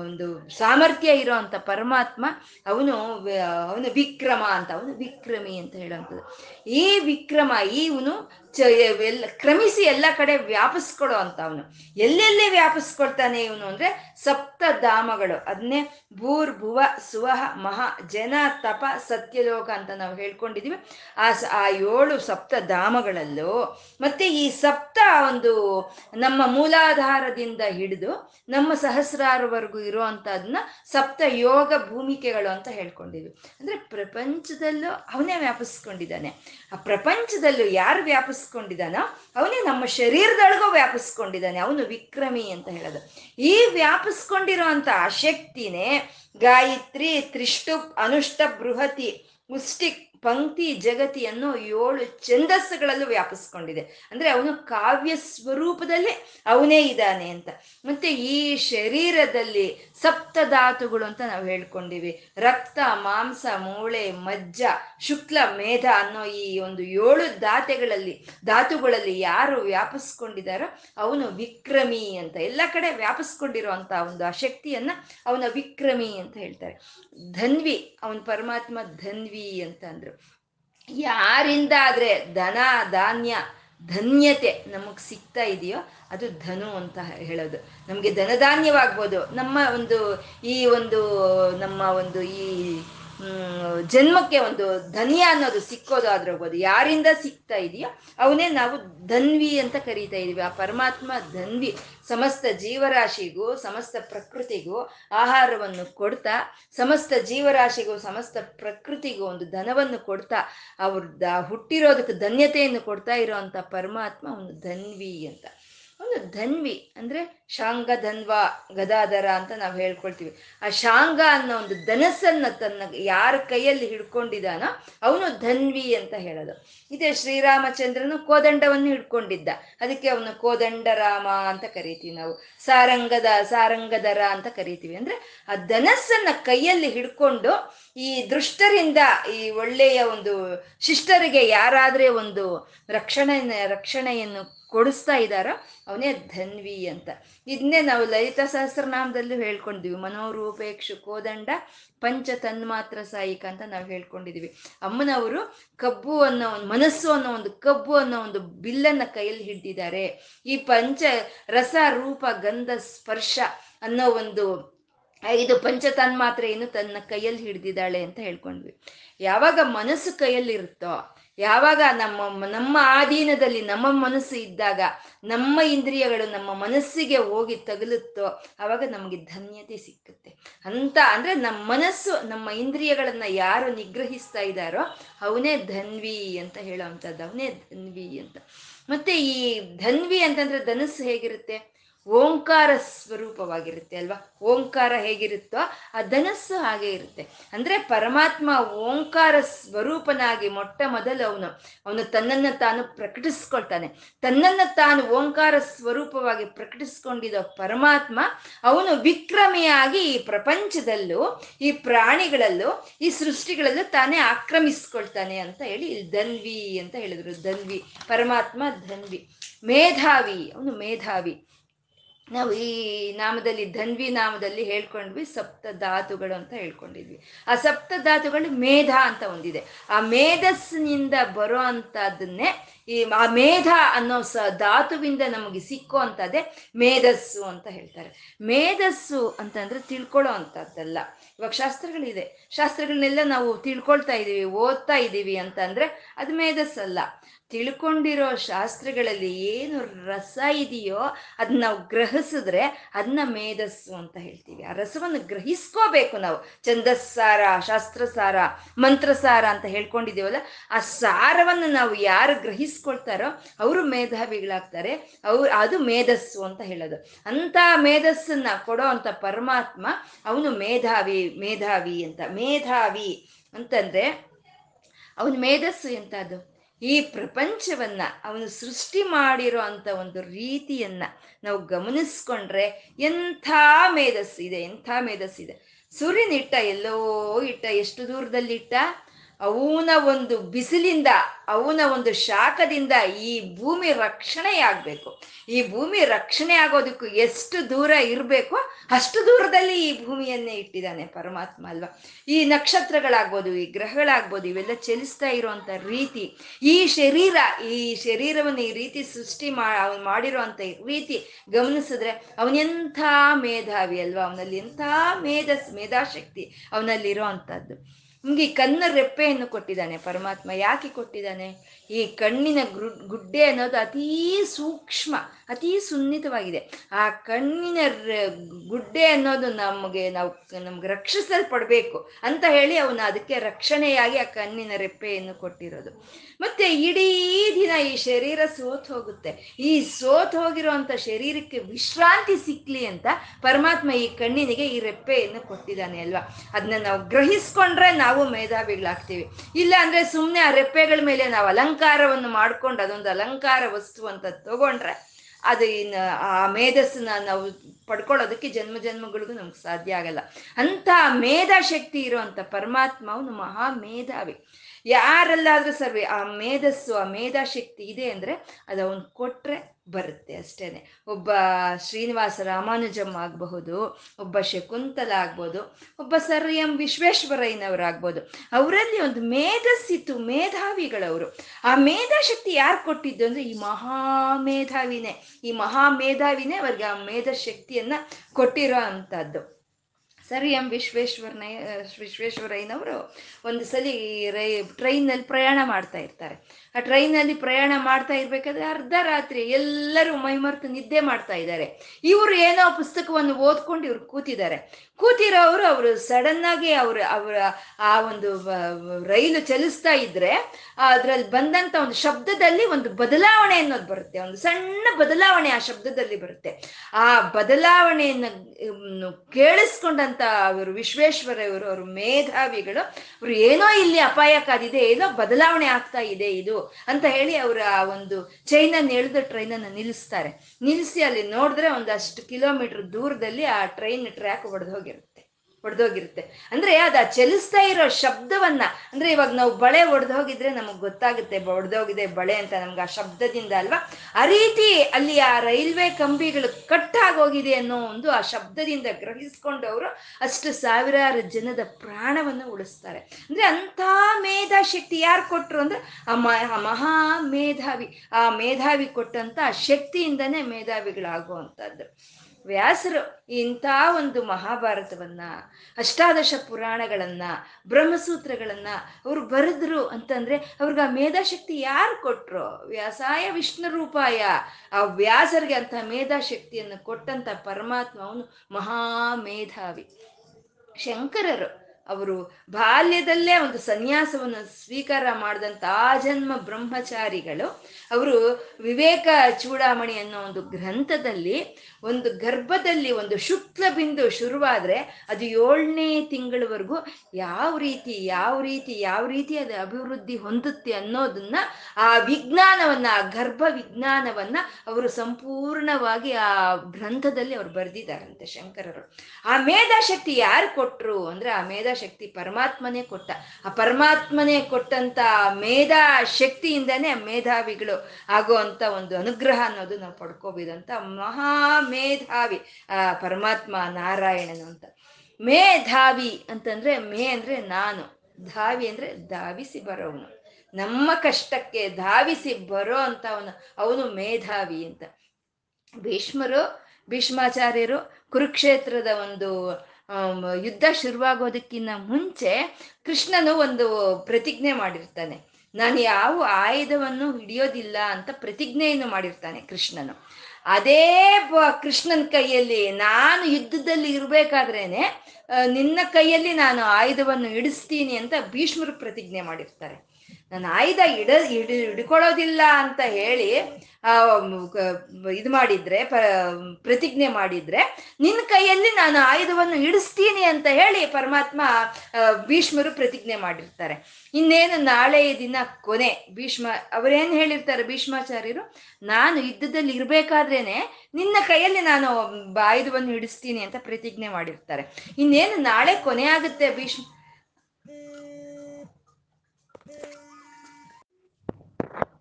ಒಂದು ಸಾಮರ್ಥ್ಯ ಇರೋ ಅಂತ ಪರಮಾತ್ಮ, ಅವನು ಅವನು ವಿಕ್ರಮ ಅಂತ, ಅವನು ವಿಕ್ರಮಿ ಅಂತ ಹೇಳುವಂಥದ್ದು. ಈ ವಿಕ್ರಮ ಇವನು ಎಲ್ಲ ಕ್ರಮಿಸಿ ಎಲ್ಲ ಕಡೆ ವ್ಯಾಪಿಸ್ಕೊಡೋ ಅಂತ ಅವನು. ಎಲ್ಲೆಲ್ಲಿ ವ್ಯಾಪಿಸ್ಕೊಡ್ತಾನೆ ಇವನು ಅಂದ್ರೆ ಸಪ್ತ ಧಾಮಗಳು. ಅದನ್ನೇ ಭೂರ್ ಭುವ ಸುವಹ ಮಹಾ ಜನ ತಪ ಸತ್ಯಲೋಕ ಅಂತ ನಾವು ಹೇಳ್ಕೊಂಡಿದೀವಿ. ಆ ಆ ಏಳು ಸಪ್ತ ಧಾಮಗಳಲ್ಲೂ ಮತ್ತೆ ಈ ಸಪ್ತ ಒಂದು ನಮ್ಮ ಮೂಲಾಧಾರದಿಂದ ಹಿಡಿದು ನಮ್ಮ ಸಹಸ್ರಾರವರೆಗೂ ಇರುವಂತಹದನ್ನ ಸಪ್ತ ಯೋಗ ಭೂಮಿಕೆಗಳು ಅಂತ ಹೇಳ್ಕೊಂಡಿದ್ವಿ. ಅಂದ್ರೆ ಪ್ರಪಂಚದಲ್ಲೂ ಅವನೇ ವ್ಯಾಪಿಸ್ಕೊಂಡಿದ್ದಾನೆ. ಆ ಪ್ರಪಂಚದಲ್ಲೂ ಯಾರು ವ್ಯಾಪಿಸ್ಕೊಂಡಿದ್ದಾನೋ ಅವನೇ ನಮ್ಮ ಶರೀರದೊಳಗೂ ವ್ಯಾಪಿಸ್ಕೊಂಡಿದ್ದಾನೆ, ಅವನು ವಿಕ್ರಮಿ ಅಂತ ಹೇಳೋದು. ಈ ವ್ಯಾಪಿಸ್ಕೊಂಡಿರೋ ಅಂತ ಆ ಶಕ್ತಿನೇ ಗಾಯತ್ರಿ ತ್ರಿಷ್ಟು ಅನುಷ್ಟ ಬೃಹತಿ ಮುಷ್ಟಿಕ್ ಪಂಕ್ತಿ ಜಗತಿಯನ್ನು ಏಳು ಛಂದಸ್ಸುಗಳಲ್ಲೂ ವ್ಯಾಪಿಸ್ಕೊಂಡಿದೆ. ಅಂದ್ರೆ ಅವನು ಕಾವ್ಯ ಸ್ವರೂಪದಲ್ಲಿ ಅವನೇ ಇದ್ದಾನೆ ಅಂತ. ಮತ್ತೆ ಈ ಶರೀರದಲ್ಲಿ ಸಪ್ತ ಧಾತುಗಳು ಅಂತ ನಾವು ಹೇಳ್ಕೊಂಡಿವಿ. ರಕ್ತ, ಮಾಂಸ, ಮೂಳೆ, ಮಜ್ಜ, ಶುಕ್ಲ, ಮೇಧ ಅನ್ನೋ ಈ ಒಂದು ಏಳು ಧಾತೆಗಳಲ್ಲಿ, ಧಾತುಗಳಲ್ಲಿ ಯಾರು ವ್ಯಾಪಿಸ್ಕೊಂಡಿದ್ದಾರೋ ಅವನು ವಿಕ್ರಮಿ ಅಂತ. ಎಲ್ಲ ಕಡೆ ವ್ಯಾಪಿಸ್ಕೊಂಡಿರುವಂತ ಒಂದು ಆ ಶಕ್ತಿಯನ್ನ ಅವನ ವಿಕ್ರಮಿ ಅಂತ ಹೇಳ್ತಾರೆ. ಧನ್ವಿ, ಅವನ ಪರಮಾತ್ಮ ಧನ್ವಿ ಅಂತ ಅಂದ್ರು ಯಾರಿಂದ ಆದ್ರೆ ಧನ, ಧಾನ್ಯ, ಧನ್ಯತೆ ನಮಗ್ ಸಿಗ್ತಾ ಇದೆಯೋ ಅದು ಧನು ಅಂತ ಹೇಳೋದು. ನಮಗೆ ಧನಧಾನ್ಯವಾಗ್ಬೋದು. ನಮ್ಮ ಒಂದು ಈ ಒಂದು ನಮ್ಮ ಒಂದು ಈ ಜನ್ಮಕ್ಕೆ ಒಂದು ಧನ್ಯ ಅನ್ನೋದು ಸಿಕ್ಕೋದು ಯಾರಿಂದ ಸಿಗ್ತಾ ಇದೆಯೋ ಅವನೇ ನಾವು ಧನ್ವಿ ಅಂತ ಕರೀತಾ ಇದೀವಿ. ಆ ಪರಮಾತ್ಮ ಧನ್ವಿ ಸಮಸ್ತ ಜೀವರಾಶಿಗೂ, ಸಮಸ್ತ ಪ್ರಕೃತಿಗೂ ಆಹಾರವನ್ನು ಕೊಡ್ತಾ, ಸಮಸ್ತ ಜೀವರಾಶಿಗೂ, ಸಮಸ್ತ ಪ್ರಕೃತಿಗೂ ಒಂದು ಧನವನ್ನು ಕೊಡ್ತಾ ಅವ್ರದ್ದು ಹುಟ್ಟಿರೋದಕ್ಕೆ ಧನ್ಯತೆಯನ್ನು ಕೊಡ್ತಾ ಇರೋವಂಥ ಪರಮಾತ್ಮ ಅವನು ಧನ್ವಿ ಅಂತ. ಒಂದು ಧನ್ವಿ ಅಂದ್ರೆ ಶಾಂಗ ಧನ್ವ ಗದಾಧರ ಅಂತ ನಾವು ಹೇಳ್ಕೊಳ್ತೀವಿ. ಆ ಶಾಂಗ ಅನ್ನೋ ಒಂದು ಧನಸ್ಸನ್ನ ತನ್ನ ಯಾರ ಕೈಯಲ್ಲಿ ಹಿಡ್ಕೊಂಡಿದ್ದಾನೋ ಅವನು ಧನ್ವಿ ಅಂತ ಹೇಳೋದು. ಇದೇ ಶ್ರೀರಾಮಚಂದ್ರನು ಕೋದಂಡವನ್ನು ಹಿಡ್ಕೊಂಡಿದ್ದ. ಅದಕ್ಕೆ ಅವನು ಕೋದಂಡರಾಮ ಅಂತ ಕರಿತೀವಿ ನಾವು. ಸಾರಂಗದ, ಸಾರಂಗದರ ಅಂತ ಕರಿತೀವಿ. ಅಂದ್ರೆ ಆ ಧನಸ್ಸನ್ನ ಕೈಯಲ್ಲಿ ಹಿಡ್ಕೊಂಡು ಈ ದೃಷ್ಟರಿಂದ ಈ ಒಳ್ಳೆಯ ಒಂದು ಶಿಷ್ಟರಿಗೆ ಯಾರಾದ್ರೆ ಒಂದು ರಕ್ಷಣೆ ರಕ್ಷಣೆಯನ್ನು ಕೊಡಿಸ್ತಾ ಇದ್ದಾರೋ ಅವನೇ ಧನ್ವಿ ಅಂತ. ಇದನ್ನೇ ನಾವು ಲಲಿತಾ ಸಹಸ್ರನಾಮದಲ್ಲೂ ಹೇಳ್ಕೊಂಡಿದ್ವಿ ಮನೋರೂಪೇಕ್ಷು ಕೋದಂಡ ಪಂಚ ತನ್ಮಾತ್ರ ಸಾಯಿಕ ಅಂತ ನಾವು ಹೇಳ್ಕೊಂಡಿದೀವಿ. ಅಮ್ಮನವರು ಕಬ್ಬು ಅನ್ನೋ ಒಂದು, ಮನಸ್ಸು ಅನ್ನೋ ಒಂದು, ಕಬ್ಬು ಅನ್ನೋ ಒಂದು ಬಿಲ್ಲನ್ನ ಕೈಯಲ್ಲಿ ಹಿಡ್ದಿದ್ದಾರೆ ಈ ಪಂಚ ರಸ ರೂಪ ಗಂಧ ಸ್ಪರ್ಶ ಅನ್ನೋ ಒಂದು ಐದು ಪಂಚ ತನ್ಮಾತ್ರೆಯನ್ನು ತನ್ನ ಕೈಯಲ್ಲಿ ಹಿಡ್ದಿದ್ದಾಳೆ ಅಂತ ಹೇಳ್ಕೊಂಡ್ವಿ. ಯಾವಾಗ ಮನಸ್ಸು ಕೈಯಲ್ಲಿರುತ್ತೋ ಯಾವಾಗ ನಮ್ಮ ನಮ್ಮ ಆಧೀನದಲ್ಲಿ ನಮ್ಮ ಮನಸ್ಸು ಇದ್ದಾಗ ನಮ್ಮ ಇಂದ್ರಿಯಗಳು ನಮ್ಮ ಮನಸ್ಸಿಗೆ ಹೋಗಿ ತಗಲುತ್ತೋ ಆವಾಗ ನಮಗೆ ಧನ್ಯತೆ ಸಿಕ್ಕುತ್ತೆ. ಅಂತ ಅಂದ್ರೆ ನಮ್ಮ ಮನಸ್ಸು, ನಮ್ಮ ಇಂದ್ರಿಯಗಳನ್ನ ಯಾರು ನಿಗ್ರಹಿಸ್ತಾ ಇದ್ದಾರೋ ಅವನೇ ಧನ್ವಿ ಅಂತ ಹೇಳೋ ಅವನೇ ಧನ್ವಿ ಅಂತ. ಮತ್ತೆ ಈ ಧನ್ವಿ ಅಂತಂದ್ರೆ ಧನಸ್ಸು ಹೇಗಿರುತ್ತೆ? ಓಂಕಾರ ಸ್ವರೂಪವಾಗಿರುತ್ತೆ ಅಲ್ವಾ? ಓಂಕಾರ ಹೇಗಿರುತ್ತೋ ಆ ಧನಸ್ಸು ಹಾಗೆ ಇರುತ್ತೆ. ಅಂದ್ರೆ ಪರಮಾತ್ಮ ಓಂಕಾರ ಸ್ವರೂಪನಾಗಿ ಮೊಟ್ಟ ಮೊದಲು ಅವನು ಅವನು ತನ್ನನ್ನು ತಾನು ಪ್ರಕಟಿಸ್ಕೊಳ್ತಾನೆ. ತನ್ನನ್ನು ತಾನು ಓಂಕಾರ ಸ್ವರೂಪವಾಗಿ ಪ್ರಕಟಿಸ್ಕೊಂಡಿದ್ದ ಪರಮಾತ್ಮ ಅವನು ವಿಕ್ರಮಿಯಾಗಿ ಈ ಪ್ರಪಂಚದಲ್ಲೂ, ಈ ಪ್ರಾಣಿಗಳಲ್ಲೂ, ಈ ಸೃಷ್ಟಿಗಳಲ್ಲೂ ತಾನೇ ಆಕ್ರಮಿಸ್ಕೊಳ್ತಾನೆ ಅಂತ ಹೇಳಿ ಇಲ್ಲಿ ಧನ್ವಿ ಅಂತ ಹೇಳಿದ್ರು. ಧನ್ವಿ, ಪರಮಾತ್ಮ ಧನ್ವಿ. ಮೇಧಾವಿ, ಅವನು ಮೇಧಾವಿ. ನಾವು ಈ ನಾಮದಲ್ಲಿ ಧನ್ವಿ ನಾಮದಲ್ಲಿ ಹೇಳ್ಕೊಂಡ್ವಿ ಸಪ್ತ ಧಾತುಗಳು ಅಂತ ಹೇಳ್ಕೊಂಡಿದ್ವಿ. ಆ ಸಪ್ತ ಧಾತುಗಳು ಮೇಧ ಅಂತ ಒಂದಿದೆ. ಆ ಮೇಧಸ್ಸಿನಿಂದ ಬರೋ ಅಂಥದ್ದನ್ನೇ ಈ ಆ ಮೇಧ ಅನ್ನೋ ಸ ಧಾತುವಿಂದ ನಮಗೆ ಸಿಕ್ಕೋ ಅಂಥದ್ದೇ ಮೇಧಸ್ಸು ಅಂತ ಹೇಳ್ತಾರೆ. ಮೇಧಸ್ಸು ಅಂತಂದ್ರೆ ತಿಳ್ಕೊಳ್ಳೋ ಅಂಥದ್ದಲ್ಲ ಇವಾಗ ಶಾಸ್ತ್ರಗಳಿದೆ. ಶಾಸ್ತ್ರಗಳನ್ನೆಲ್ಲ ನಾವು ತಿಳ್ಕೊಳ್ತಾ ಇದ್ದೀವಿ, ಓದ್ತಾ ಇದ್ದೀವಿ ಅಂತ ಅಂದ್ರೆ ಅದು ಮೇಧಸ್ಸಲ್ಲ. ತಿಳ್ಕೊಂಡಿರೋ ಶಾಸ್ತ್ರಗಳಲ್ಲಿ ಏನು ರಸ ಇದೆಯೋ ಅದನ್ನ ನಾವು ಗ್ರಹಿಸಿದ್ರೆ ಅದನ್ನ ಮೇಧಸ್ಸು ಅಂತ ಹೇಳ್ತೀವಿ. ಆ ರಸವನ್ನು ಗ್ರಹಿಸ್ಕೋಬೇಕು ನಾವು. ಛಂದಸ್ಸಾರ, ಶಾಸ್ತ್ರಸಾರ, ಮಂತ್ರಸಾರ ಅಂತ ಹೇಳ್ಕೊಂಡಿದ್ದೀವಲ್ಲ, ಆ ಸಾರವನ್ನು ನಾವು ಯಾರು ಗ್ರಹಿಸ್ಕೊಳ್ತಾರೋ ಅವರು ಮೇಧಾವಿಗಳಾಗ್ತಾರೆ. ಅವ್ರು ಅದು ಮೇಧಸ್ಸು ಅಂತ ಹೇಳೋದು. ಅಂತ ಮೇಧಸ್ಸನ್ನ ಕೊಡೋ ಅಂತ ಪರಮಾತ್ಮ ಅವನು ಮೇಧಾವಿ ಮೇಧಾವಿ ಅಂತ. ಮೇಧಾವಿ ಅಂತಂದ್ರೆ ಅವನ ಮೇಧಸ್ಸು ಎಂತದ್ದು ಈ ಪ್ರಪಂಚವನ್ನ ಅವನು ಸೃಷ್ಟಿ ಮಾಡಿರೋ ಅಂತ ಒಂದು ರೀತಿಯನ್ನ ನಾವು ಗಮನಿಸ್ಕೊಂಡ್ರೆ ಎಂಥ ಮೇಧಸ್ಸಿದೆ ಎಂಥ ಮೇಧಸ್ಸಿದೆ. ಸೂರ್ಯನಿಟ್ಟ ಎಲ್ಲೋ ಇಟ್ಟ ಎಷ್ಟು ದೂರದಲ್ಲಿ ಇಟ್ಟ ಅವನ ಒಂದು ಬಿಸಿಲಿಂದ, ಅವನ ಒಂದು ಶಾಖದಿಂದ ಈ ಭೂಮಿ ರಕ್ಷಣೆ ಆಗ್ಬೇಕು ಈ ಭೂಮಿ ರಕ್ಷಣೆ ಆಗೋದಕ್ಕೂ ಎಷ್ಟು ದೂರ ಇರಬೇಕು ಅಷ್ಟು ದೂರದಲ್ಲಿ ಈ ಭೂಮಿಯನ್ನೇ ಇಟ್ಟಿದ್ದಾನೆ ಪರಮಾತ್ಮ ಅಲ್ವಾ. ಈ ನಕ್ಷತ್ರಗಳಾಗ್ಬೋದು, ಈ ಗ್ರಹಗಳಾಗ್ಬೋದು, ಇವೆಲ್ಲ ಚಲಿಸ್ತಾ ಇರುವಂತ ರೀತಿ, ಈ ಶರೀರ, ಈ ಶರೀರವನ್ನು ಈ ರೀತಿ ಸೃಷ್ಟಿ ಮಾ, ಅವನು ಮಾಡಿರುವಂತ ರೀತಿ ಗಮನಿಸಿದ್ರೆ ಅವನೆಂಥ ಮೇಧಾವಿ ಅಲ್ವಾ, ಅವನಲ್ಲಿ ಎಂಥ ಮೇಧ, ಮೇಧಾಶಕ್ತಿ ಅವನಲ್ಲಿ ನಮ್ಗೆ ಈ ಕಣ್ಣ ರೆಪ್ಪೆಯನ್ನು ಕೊಟ್ಟಿದ್ದಾನೆ ಪರಮಾತ್ಮ ಯಾಕೆ ಕೊಟ್ಟಿದ್ದಾನೆ? ಈ ಕಣ್ಣಿನ ಗುಡ್ಡೆ ಅನ್ನೋದು ಅತೀ ಸೂಕ್ಷ್ಮ, ಅತೀ ಸುನ್ನಿತವಾಗಿದೆ. ಆ ಕಣ್ಣಿನ ಗುಡ್ಡೆ ಅನ್ನೋದು ನಮಗೆ, ನಾವು ನಮ್ಗೆ ರಕ್ಷಿಸಲ್ಪಡ್ಬೇಕು ಅಂತ ಹೇಳಿ ಅವನು ಅದಕ್ಕೆ ರಕ್ಷಣೆಯಾಗಿ ಆ ಕಣ್ಣಿನ ರೆಪ್ಪೆಯನ್ನು ಕೊಟ್ಟಿರೋದು. ಮತ್ತೆ ಇಡೀ ದಿನ ಈ ಶರೀರ ಸೋತ್ ಹೋಗುತ್ತೆ. ಈ ಸೋತ್ ಹೋಗಿರುವಂತ ಶರೀರಕ್ಕೆ ವಿಶ್ರಾಂತಿ ಸಿಕ್ಲಿ ಅಂತ ಪರಮಾತ್ಮ ಈ ಕಣ್ಣಿನಿಗೆ ಈ ರೆಪ್ಪೆಯನ್ನು ಕೊಟ್ಟಿದ್ದಾನೆ ಅಲ್ವಾ? ಅದನ್ನ ನಾವು ಗ್ರಹಿಸ್ಕೊಂಡ್ರೆ ನಾವು ಮೇಧಾವಿಗಳಾಗ್ತೀವಿ. ಇಲ್ಲ ಅಂದ್ರೆ ಸುಮ್ಮನೆ ಆ ರೆಪ್ಪೆಗಳ ಮೇಲೆ ನಾವು ಅಲಂಕಾರವನ್ನು ಮಾಡ್ಕೊಂಡು ಅದೊಂದು ಅಲಂಕಾರ ವಸ್ತು ಅಂತ ತಗೊಂಡ್ರೆ ಅದು ಇನ್ನು ಆ ಮೇಧಸ್ಸನ್ನ ನಾವು ಪಡ್ಕೊಳ್ಳೋದಕ್ಕೆ ಜನ್ಮ ಜನ್ಮಗಳಿಗೂ ನಮ್ಗೆ ಸಾಧ್ಯ ಆಗಲ್ಲ. ಅಂತ ಮೇಧಾಶಕ್ತಿ ಇರುವಂತ ಪರಮಾತ್ಮ ಅವನು ಮಹಾ ಮೇಧಾವಿ ಯಾರಲ್ಲಾದ್ರೂ ಸರ್ವೆ, ಆ ಮೇಧಸ್ಸು, ಆ ಮೇಧಾಶಕ್ತಿ ಇದೆ ಅಂದ್ರೆ ಅದು ಅವನು ಕೊಟ್ಟರೆ ಬರುತ್ತೆ ಅಷ್ಟೇನೆ. ಒಬ್ಬ ಶ್ರೀನಿವಾಸ ರಾಮಾನುಜಮ್ ಆಗಬಹುದು, ಒಬ್ಬ ಶಕುಂತಲ ಆಗ್ಬೋದು, ಒಬ್ಬ ಸರ್ ಎಂ ವಿಶ್ವೇಶ್ವರಯ್ಯನವರಾಗ್ಬೋದು. ಅವರಲ್ಲಿ ಒಂದು ಮೇಧಸ್ಸಿತ್ತು, ಮೇಧಾವಿಗಳವರು. ಆ ಮೇಧಾಶಕ್ತಿ ಯಾರು ಕೊಟ್ಟಿದ್ದು ಅಂದರೆ ಈ ಮಹಾ ಮೇಧಾವಿನೇ ಈ ಮಹಾ ಮೇಧಾವಿನೇ ಅವ್ರಿಗೆ ಆ ಮೇಧಶಕ್ತಿಯನ್ನು ಕೊಟ್ಟಿರೋ ಅಂಥದ್ದು. ಸರಿ ಎಂ ವಿಶ್ವೇಶ್ವರನೇ ವಿಶ್ವೇಶ್ವರಯ್ಯನವರು ಒಂದು ಸಲ ರೈ ಟ್ರೈನಲ್ಲಿ ಪ್ರಯಾಣ ಮಾಡ್ತಾ ಇರ್ತಾರೆ. ಆ ಟ್ರೈನಲ್ಲಿ ಪ್ರಯಾಣ ಮಾಡ್ತಾ ಇರ್ಬೇಕಾದ್ರೆ ಅರ್ಧ ರಾತ್ರಿ ಎಲ್ಲರೂ ಮೈಮರ್ತು ನಿದ್ದೆ ಮಾಡ್ತಾ ಇದ್ದಾರೆ. ಇವರು ಏನೋ ಪುಸ್ತಕವನ್ನು ಓದ್ಕೊಂಡು ಇವ್ರು ಕೂತಿದ್ದಾರೆ. ಕೂತಿರೋರು ಅವರು ಸಡನ್ ಆಗಿ ಅವರು, ಅವರ ಆ ಒಂದು ರೈಲು ಚಲಿಸ್ತಾ ಇದ್ರೆ ಅದ್ರಲ್ಲಿ ಬಂದಂತ ಒಂದು ಶಬ್ದದಲ್ಲಿ ಒಂದು ಬದಲಾವಣೆ ಅನ್ನೋದು ಬರುತ್ತೆ. ಒಂದು ಸಣ್ಣ ಬದಲಾವಣೆ ಆ ಶಬ್ದದಲ್ಲಿ ಬರುತ್ತೆ. ಆ ಬದಲಾವಣೆಯನ್ನು ಕೇಳಿಸ್ಕೊಂಡಂತ ಅವರು ವಿಶ್ವೇಶ್ವರ ಇವರು, ಅವರು ಮೇಧಾವಿಗಳು, ಅವರು ಏನೋ ಇಲ್ಲಿ ಅಪಾಯಕ್ಕಾದಿದೆ ಏನೋ ಬದಲಾವಣೆ ಆಗ್ತಾ ಇದೆ ಇದು. ಅಂತ ಹೇಳಿ ಅವರ ಆ ಒಂದು ಚೈನನ್ನು ಎಳೆದು ಟ್ರೈನನ್ನು ನಿಲ್ಲಿಸ್ತಾರೆ. ನಿಲ್ಲಿಸಿ ಅಲ್ಲಿ ನೋಡಿದ್ರೆ ಒಂದಷ್ಟು ಕಿಲೋಮೀಟರ್ ದೂರದಲ್ಲಿ ಆ ಟ್ರೈನ್ ಟ್ರ್ಯಾಕ್ ಹೊಡೆದು ಹೋಗಿರುತ್ತೆ. ಒಡೆದೋಗಿರುತ್ತೆ ಅಂದ್ರೆ ಅದ ಚಲಿಸ್ತಾ ಇರೋ ಶಬ್ದವನ್ನ, ಅಂದ್ರೆ ಇವಾಗ ನಾವು ಬಳೆ ಒಡೆದು ಹೋಗಿದ್ರೆ ನಮಗ್ ಗೊತ್ತಾಗುತ್ತೆ ಒಡೆದೋಗಿದೆ ಬಳೆ ಅಂತ ನಮ್ಗೆ ಆ ಶಬ್ದದಿಂದ ಅಲ್ವಾ? ಆ ರೀತಿ ಅಲ್ಲಿ ಆ ರೈಲ್ವೆ ಕಂಬಿಗಳು ಕಟ್ ಆಗೋಗಿದೆ ಅನ್ನೋ ಒಂದು ಆ ಶಬ್ದದಿಂದ ಗ್ರಹಿಸ್ಕೊಂಡು ಅವರು ಅಷ್ಟು ಸಾವಿರಾರು ಜನದ ಪ್ರಾಣವನ್ನು ಉಳಿಸ್ತಾರೆ. ಅಂದ್ರೆ ಅಂತ ಮೇಧಾಶಕ್ತಿ ಯಾರು ಕೊಟ್ರು ಅಂದ್ರೆ ಆ ಮಹಾ ಮೇಧಾವಿ ಆ ಮೇಧಾವಿ ಕೊಟ್ಟಂತ ಶಕ್ತಿಯಿಂದನೇ ಮೇಧಾವಿಗಳಾಗುವಂಥದ್ದು. ವ್ಯಾಸರು ಇಂಥ ಒಂದು ಮಹಾಭಾರತವನ್ನ, ಅಷ್ಟಾದಶ ಪುರಾಣಗಳನ್ನ, ಬ್ರಹ್ಮಸೂತ್ರಗಳನ್ನ ಅವರು ಬರೆದ್ರು ಅಂತಂದ್ರೆ ಅವ್ರಿಗೆ ಆ ಮೇಧಾಶಕ್ತಿ ಯಾರು ಕೊಟ್ರು? ವ್ಯಾಸಾಯ ವಿಷ್ಣು ರೂಪಾಯ. ಆ ವ್ಯಾಸರಿಗೆ ಅಂತ ಮೇಧಾಶಕ್ತಿಯನ್ನು ಕೊಟ್ಟಂತ ಪರಮಾತ್ಮ ಅವನು ಮಹಾ ಮೇಧಾವಿ ಶಂಕರರು ಅವರು ಬಾಲ್ಯದಲ್ಲೇ ಒಂದು ಸನ್ಯಾಸವನ್ನು ಸ್ವೀಕಾರ ಮಾಡಿದಂಥ ಜನ್ಮ ಬ್ರಹ್ಮಚಾರಿಗಳು, ಅವರು ವಿವೇಕ ಚೂಡಾಮಣಿ ಅನ್ನೋ ಒಂದು ಗ್ರಂಥದಲ್ಲಿ ಒಂದು ಗರ್ಭದಲ್ಲಿ ಒಂದು ಶುಕ್ಲ ಬಿಂದು ಶುರುವಾದ್ರೆ ಅದು ಏಳನೇ ತಿಂಗಳವರೆಗೂ ಯಾವ ರೀತಿ ಯಾವ ರೀತಿ ಯಾವ ರೀತಿ ಅದು ಅಭಿವೃದ್ಧಿ ಹೊಂದುತ್ತೆ ಅನ್ನೋದನ್ನ ಆ ವಿಜ್ಞಾನವನ್ನ, ಆ ಗರ್ಭ ವಿಜ್ಞಾನವನ್ನ ಅವರು ಸಂಪೂರ್ಣವಾಗಿ ಆ ಗ್ರಂಥದಲ್ಲಿ ಅವ್ರು ಬರೆದಿದ್ದಾರಂತೆ ಶಂಕರರು. ಆ ಮೇಧಾಶಕ್ತಿ ಯಾರು ಕೊಟ್ರು ಅಂದ್ರೆ ಆ ಮೇಧಾಶಕ್ತಿ ಪರಮಾತ್ಮನೇ ಕೊಟ್ಟ. ಆ ಪರಮಾತ್ಮನೇ ಕೊಟ್ಟಂತ ಮೇಧಾ ಶಕ್ತಿಯಿಂದನೇ ಮೇಧಾವಿಗಳು ಆಗುವಂತ ಒಂದು ಅನುಗ್ರಹ ಅನ್ನೋದು ನಾವು ಪಡ್ಕೋಬೋದು ಅಂತ ಮಹಾ ಮೇಧಾವಿ. ಆ, ಪರಮಾತ್ಮ ನಾರಾಯಣನು ಅಂತ. ಮೇಧಾವಿ ಅಂತಂದ್ರೆ ಮೇ ಅಂದ್ರೆ ನಾನು. ಧಾವಿ ಅಂದ್ರೆ ಧಾವಿಸಿ ಬರೋವನು. ನಮ್ಮ ಕಷ್ಟಕ್ಕೆ ಧಾವಿಸಿ ಬರೋ ಅಂತ ಅವನು ಅವನು ಮೇಧಾವಿ ಅಂತ. ಭೀಷ್ಮರು, ಭೀಷ್ಮಾಚಾರ್ಯರು ಕುರುಕ್ಷೇತ್ರದ ಒಂದು ಯುದ್ಧ ಶುರುವಾಗೋದಕ್ಕಿಂತ ಮುಂಚೆ ಕೃಷ್ಣನು ಒಂದು ಪ್ರತಿಜ್ಞೆ ಮಾಡಿರ್ತಾನೆ. ನಾನು ಯಾವ ಆಯುಧವನ್ನು ಹಿಡಿಯೋದಿಲ್ಲ ಅಂತ ಪ್ರತಿಜ್ಞೆಯನ್ನು ಮಾಡಿರ್ತಾನೆ ಕೃಷ್ಣನು. ಅದೇ ಕೃಷ್ಣನ ಕೈಯಲ್ಲಿ ನಾನು ಯುದ್ಧದಲ್ಲಿ ಇರಬೇಕಾದ್ರೇನೆ ನಿನ್ನ ಕೈಯಲ್ಲಿ ನಾನು ಆಯುಧವನ್ನು ಹಿಡಿಸ್ತೀನಿ ಅಂತ ಭೀಷ್ಮರು ಪ್ರತಿಜ್ಞೆ ಮಾಡಿರ್ತಾರೆ. ನಾನು ಆಯುಧ ಇಡ ಹಿಡಿ ಹಿಡ್ಕೊಳ್ಳೋದಿಲ್ಲ ಅಂತ ಹೇಳಿ ಇದು ಮಾಡಿದ್ರೆ ಪ್ರತಿಜ್ಞೆ ಮಾಡಿದ್ರೆ, ನಿನ್ನ ಕೈಯಲ್ಲಿ ನಾನು ಆಯುಧವನ್ನು ಇಡಿಸ್ತೀನಿ ಅಂತ ಹೇಳಿ ಪರಮಾತ್ಮ ಭೀಷ್ಮರು ಪ್ರತಿಜ್ಞೆ ಮಾಡಿರ್ತಾರೆ. ಇನ್ನೇನು ನಾಳೆ ದಿನ ಕೊನೆ, ಭೀಷ್ಮ, ಅವರೇನು ಹೇಳಿರ್ತಾರೆ ಭೀಷ್ಮಾಚಾರ್ಯರು? ನಾನು ಯುದ್ಧದಲ್ಲಿ ಇರಬೇಕಾದ್ರೇನೆ ನಿನ್ನ ಕೈಯಲ್ಲಿ ನಾನು ಆಯುಧವನ್ನು ಹಿಡಿಸ್ತೀನಿ ಅಂತ ಪ್ರತಿಜ್ಞೆ ಮಾಡಿರ್ತಾರೆ. ಇನ್ನೇನು ನಾಳೆ ಕೊನೆ ಆಗುತ್ತೆ ಭೀಷ್ಮ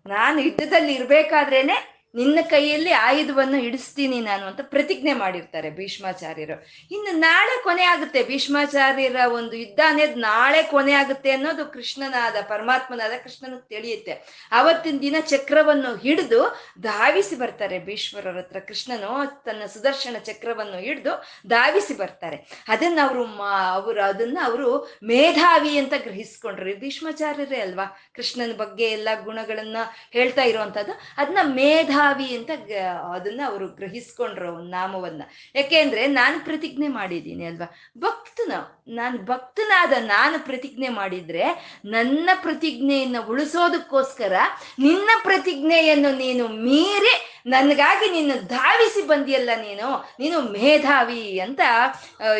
ನಾನು ಯುದ್ಧದಲ್ಲಿ ಇರ್ಬೇಕಾದ್ರೇನೆ ನಿನ್ನ ಕೈಯಲ್ಲಿ ಆಯುಧವನ್ನು ಹಿಡಿಸ್ತೀನಿ ನಾನು ಅಂತ ಪ್ರತಿಜ್ಞೆ ಮಾಡಿರ್ತಾರೆ ಭೀಷ್ಮಾಚಾರ್ಯರು. ಇನ್ನು ನಾಳೆ ಕೊನೆ ಆಗುತ್ತೆ. ಭೀಷ್ಮಾಚಾರ್ಯರ ಒಂದು ಯುದ್ಧ ಅನ್ನೋದು ನಾಳೆ ಕೊನೆ ಆಗುತ್ತೆ ಅನ್ನೋದು ಕೃಷ್ಣನಾದ, ಪರಮಾತ್ಮನಾದ ಕೃಷ್ಣನ ತಿಳಿಯುತ್ತೆ. ಅವತ್ತಿನ ದಿನ ಚಕ್ರವನ್ನು ಹಿಡಿದು ಧಾವಿಸಿ ಬರ್ತಾರೆ ಭೀಶ್ವರರ ಹತ್ರ. ಕೃಷ್ಣನು ತನ್ನ ಸುದರ್ಶನ ಚಕ್ರವನ್ನು ಹಿಡಿದು ಧಾವಿಸಿ ಬರ್ತಾರೆ. ಅದನ್ನ ಅವರು ಅವರು ಅದನ್ನ ಅವರು ಮೇಧಾವಿ ಅಂತ ಗ್ರಹಿಸ್ಕೊಂಡ್ರು. ಭೀಷ್ಮಾಚಾರ್ಯರೇ ಅಲ್ವಾ? ಕೃಷ್ಣನ ಬಗ್ಗೆ ಎಲ್ಲ ಗುಣಗಳನ್ನ ಹೇಳ್ತಾ ಇರುವಂತದ್ದು ಅದನ್ನ ಮೇಧಾ ಮೇಧಾವಿ ಅಂತ ಅದನ್ನ ಅವರು ಗ್ರಹಿಸ್ಕೊಂಡ್ರು ನಾಮವನ್ನ. ಯಾಕೆಂದ್ರೆ ನಾನು ಪ್ರತಿಜ್ಞೆ ಮಾಡಿದ್ದೀನಿ ಅಲ್ವಾ? ಭಕ್ತನ, ನಾನು ಭಕ್ತನಾದ ನಾನು ಪ್ರತಿಜ್ಞೆ ಮಾಡಿದ್ರೆ ನನ್ನ ಪ್ರತಿಜ್ಞೆಯನ್ನು ಉಳಿಸೋದಕ್ಕೋಸ್ಕರ ನಿನ್ನ ಪ್ರತಿಜ್ಞೆಯನ್ನು ನೀನು ಮೀರಿ ನನಗಾಗಿ ನೀನು ಧಾವಿಸಿ ಬಂದಿಯಲ್ಲ ನೀನು? ನೀನು ಮೇಧಾವಿ ಅಂತ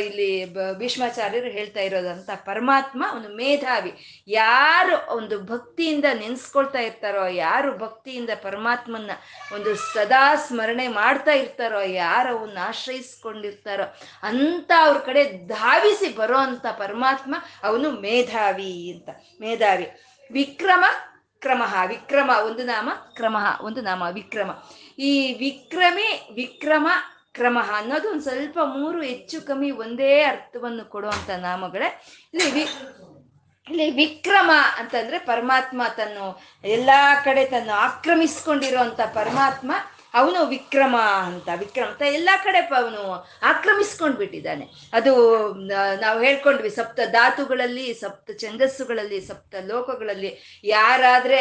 ಇಲ್ಲಿ ಭೀಷ್ಮಾಚಾರ್ಯರು ಹೇಳ್ತಾ ಇರೋದಂತ ಪರಮಾತ್ಮ ಅವನು ಮೇಧಾವಿ. ಯಾರು ಒಂದು ಭಕ್ತಿಯಿಂದ ನೆನ್ಸ್ಕೊಳ್ತಾ ಇರ್ತಾರೋ, ಯಾರು ಭಕ್ತಿಯಿಂದ ಪರಮಾತ್ಮನ ಒಂದು ಸದಾ ಸ್ಮರಣೆ ಮಾಡ್ತಾ ಇರ್ತಾರೋ, ಯಾರು ಅವನ್ನ ಆಶ್ರಯಿಸ್ಕೊಂಡಿರ್ತಾರೋ, ಅಂತ ಅವ್ರ ಕಡೆ ಧಾವಿಸಿ ಬರೋ ಅಂತ ಪರಮಾತ್ಮ ಅವನು ಮೇಧಾವಿ ಅಂತ. ಮೇಧಾವಿ. ವಿಕ್ರಮ, ಕ್ರಮಃ. ವಿಕ್ರಮ ಒಂದು ನಾಮ, ಕ್ರಮಃ ಒಂದು ನಾಮ. ವಿಕ್ರಮ. ಈ ವಿಕ್ರಮಿ ವಿಕ್ರಮ ಕ್ರಮ ಅನ್ನೋದು ಒಂದು ಸ್ವಲ್ಪ ಮೂರು ಹೆಚ್ಚು ಕಮ್ಮಿ ಒಂದೇ ಅರ್ಥವನ್ನು ಕೊಡುವಂತ ನಾಮಗಳೇ. ಇಲ್ಲಿ ವಿ, ಇಲ್ಲಿ ವಿಕ್ರಮ ಅಂತಂದ್ರೆ ಪರಮಾತ್ಮ ತನ್ನು ಎಲ್ಲಾ ಕಡೆ ತನ್ನ ಆಕ್ರಮಿಸ್ಕೊಂಡಿರುವಂತ ಪರಮಾತ್ಮ. ಅವನು ವಿಕ್ರಮ ಅಂತ ವಿಕ್ರಮ ಅಂತ ಎಲ್ಲ ಕಡೆ ಅವನು ಆಕ್ರಮಿಸ್ಕೊಂಡು ಬಿಟ್ಟಿದ್ದಾನೆ. ಅದು ನಾವು ಹೇಳ್ಕೊಂಡ್ವಿ ಸಪ್ತ ಧಾತುಗಳಲ್ಲಿ, ಸಪ್ತ ಛಂದಸ್ಸುಗಳಲ್ಲಿ, ಸಪ್ತ ಲೋಕಗಳಲ್ಲಿ ಯಾರಾದ್ರೆ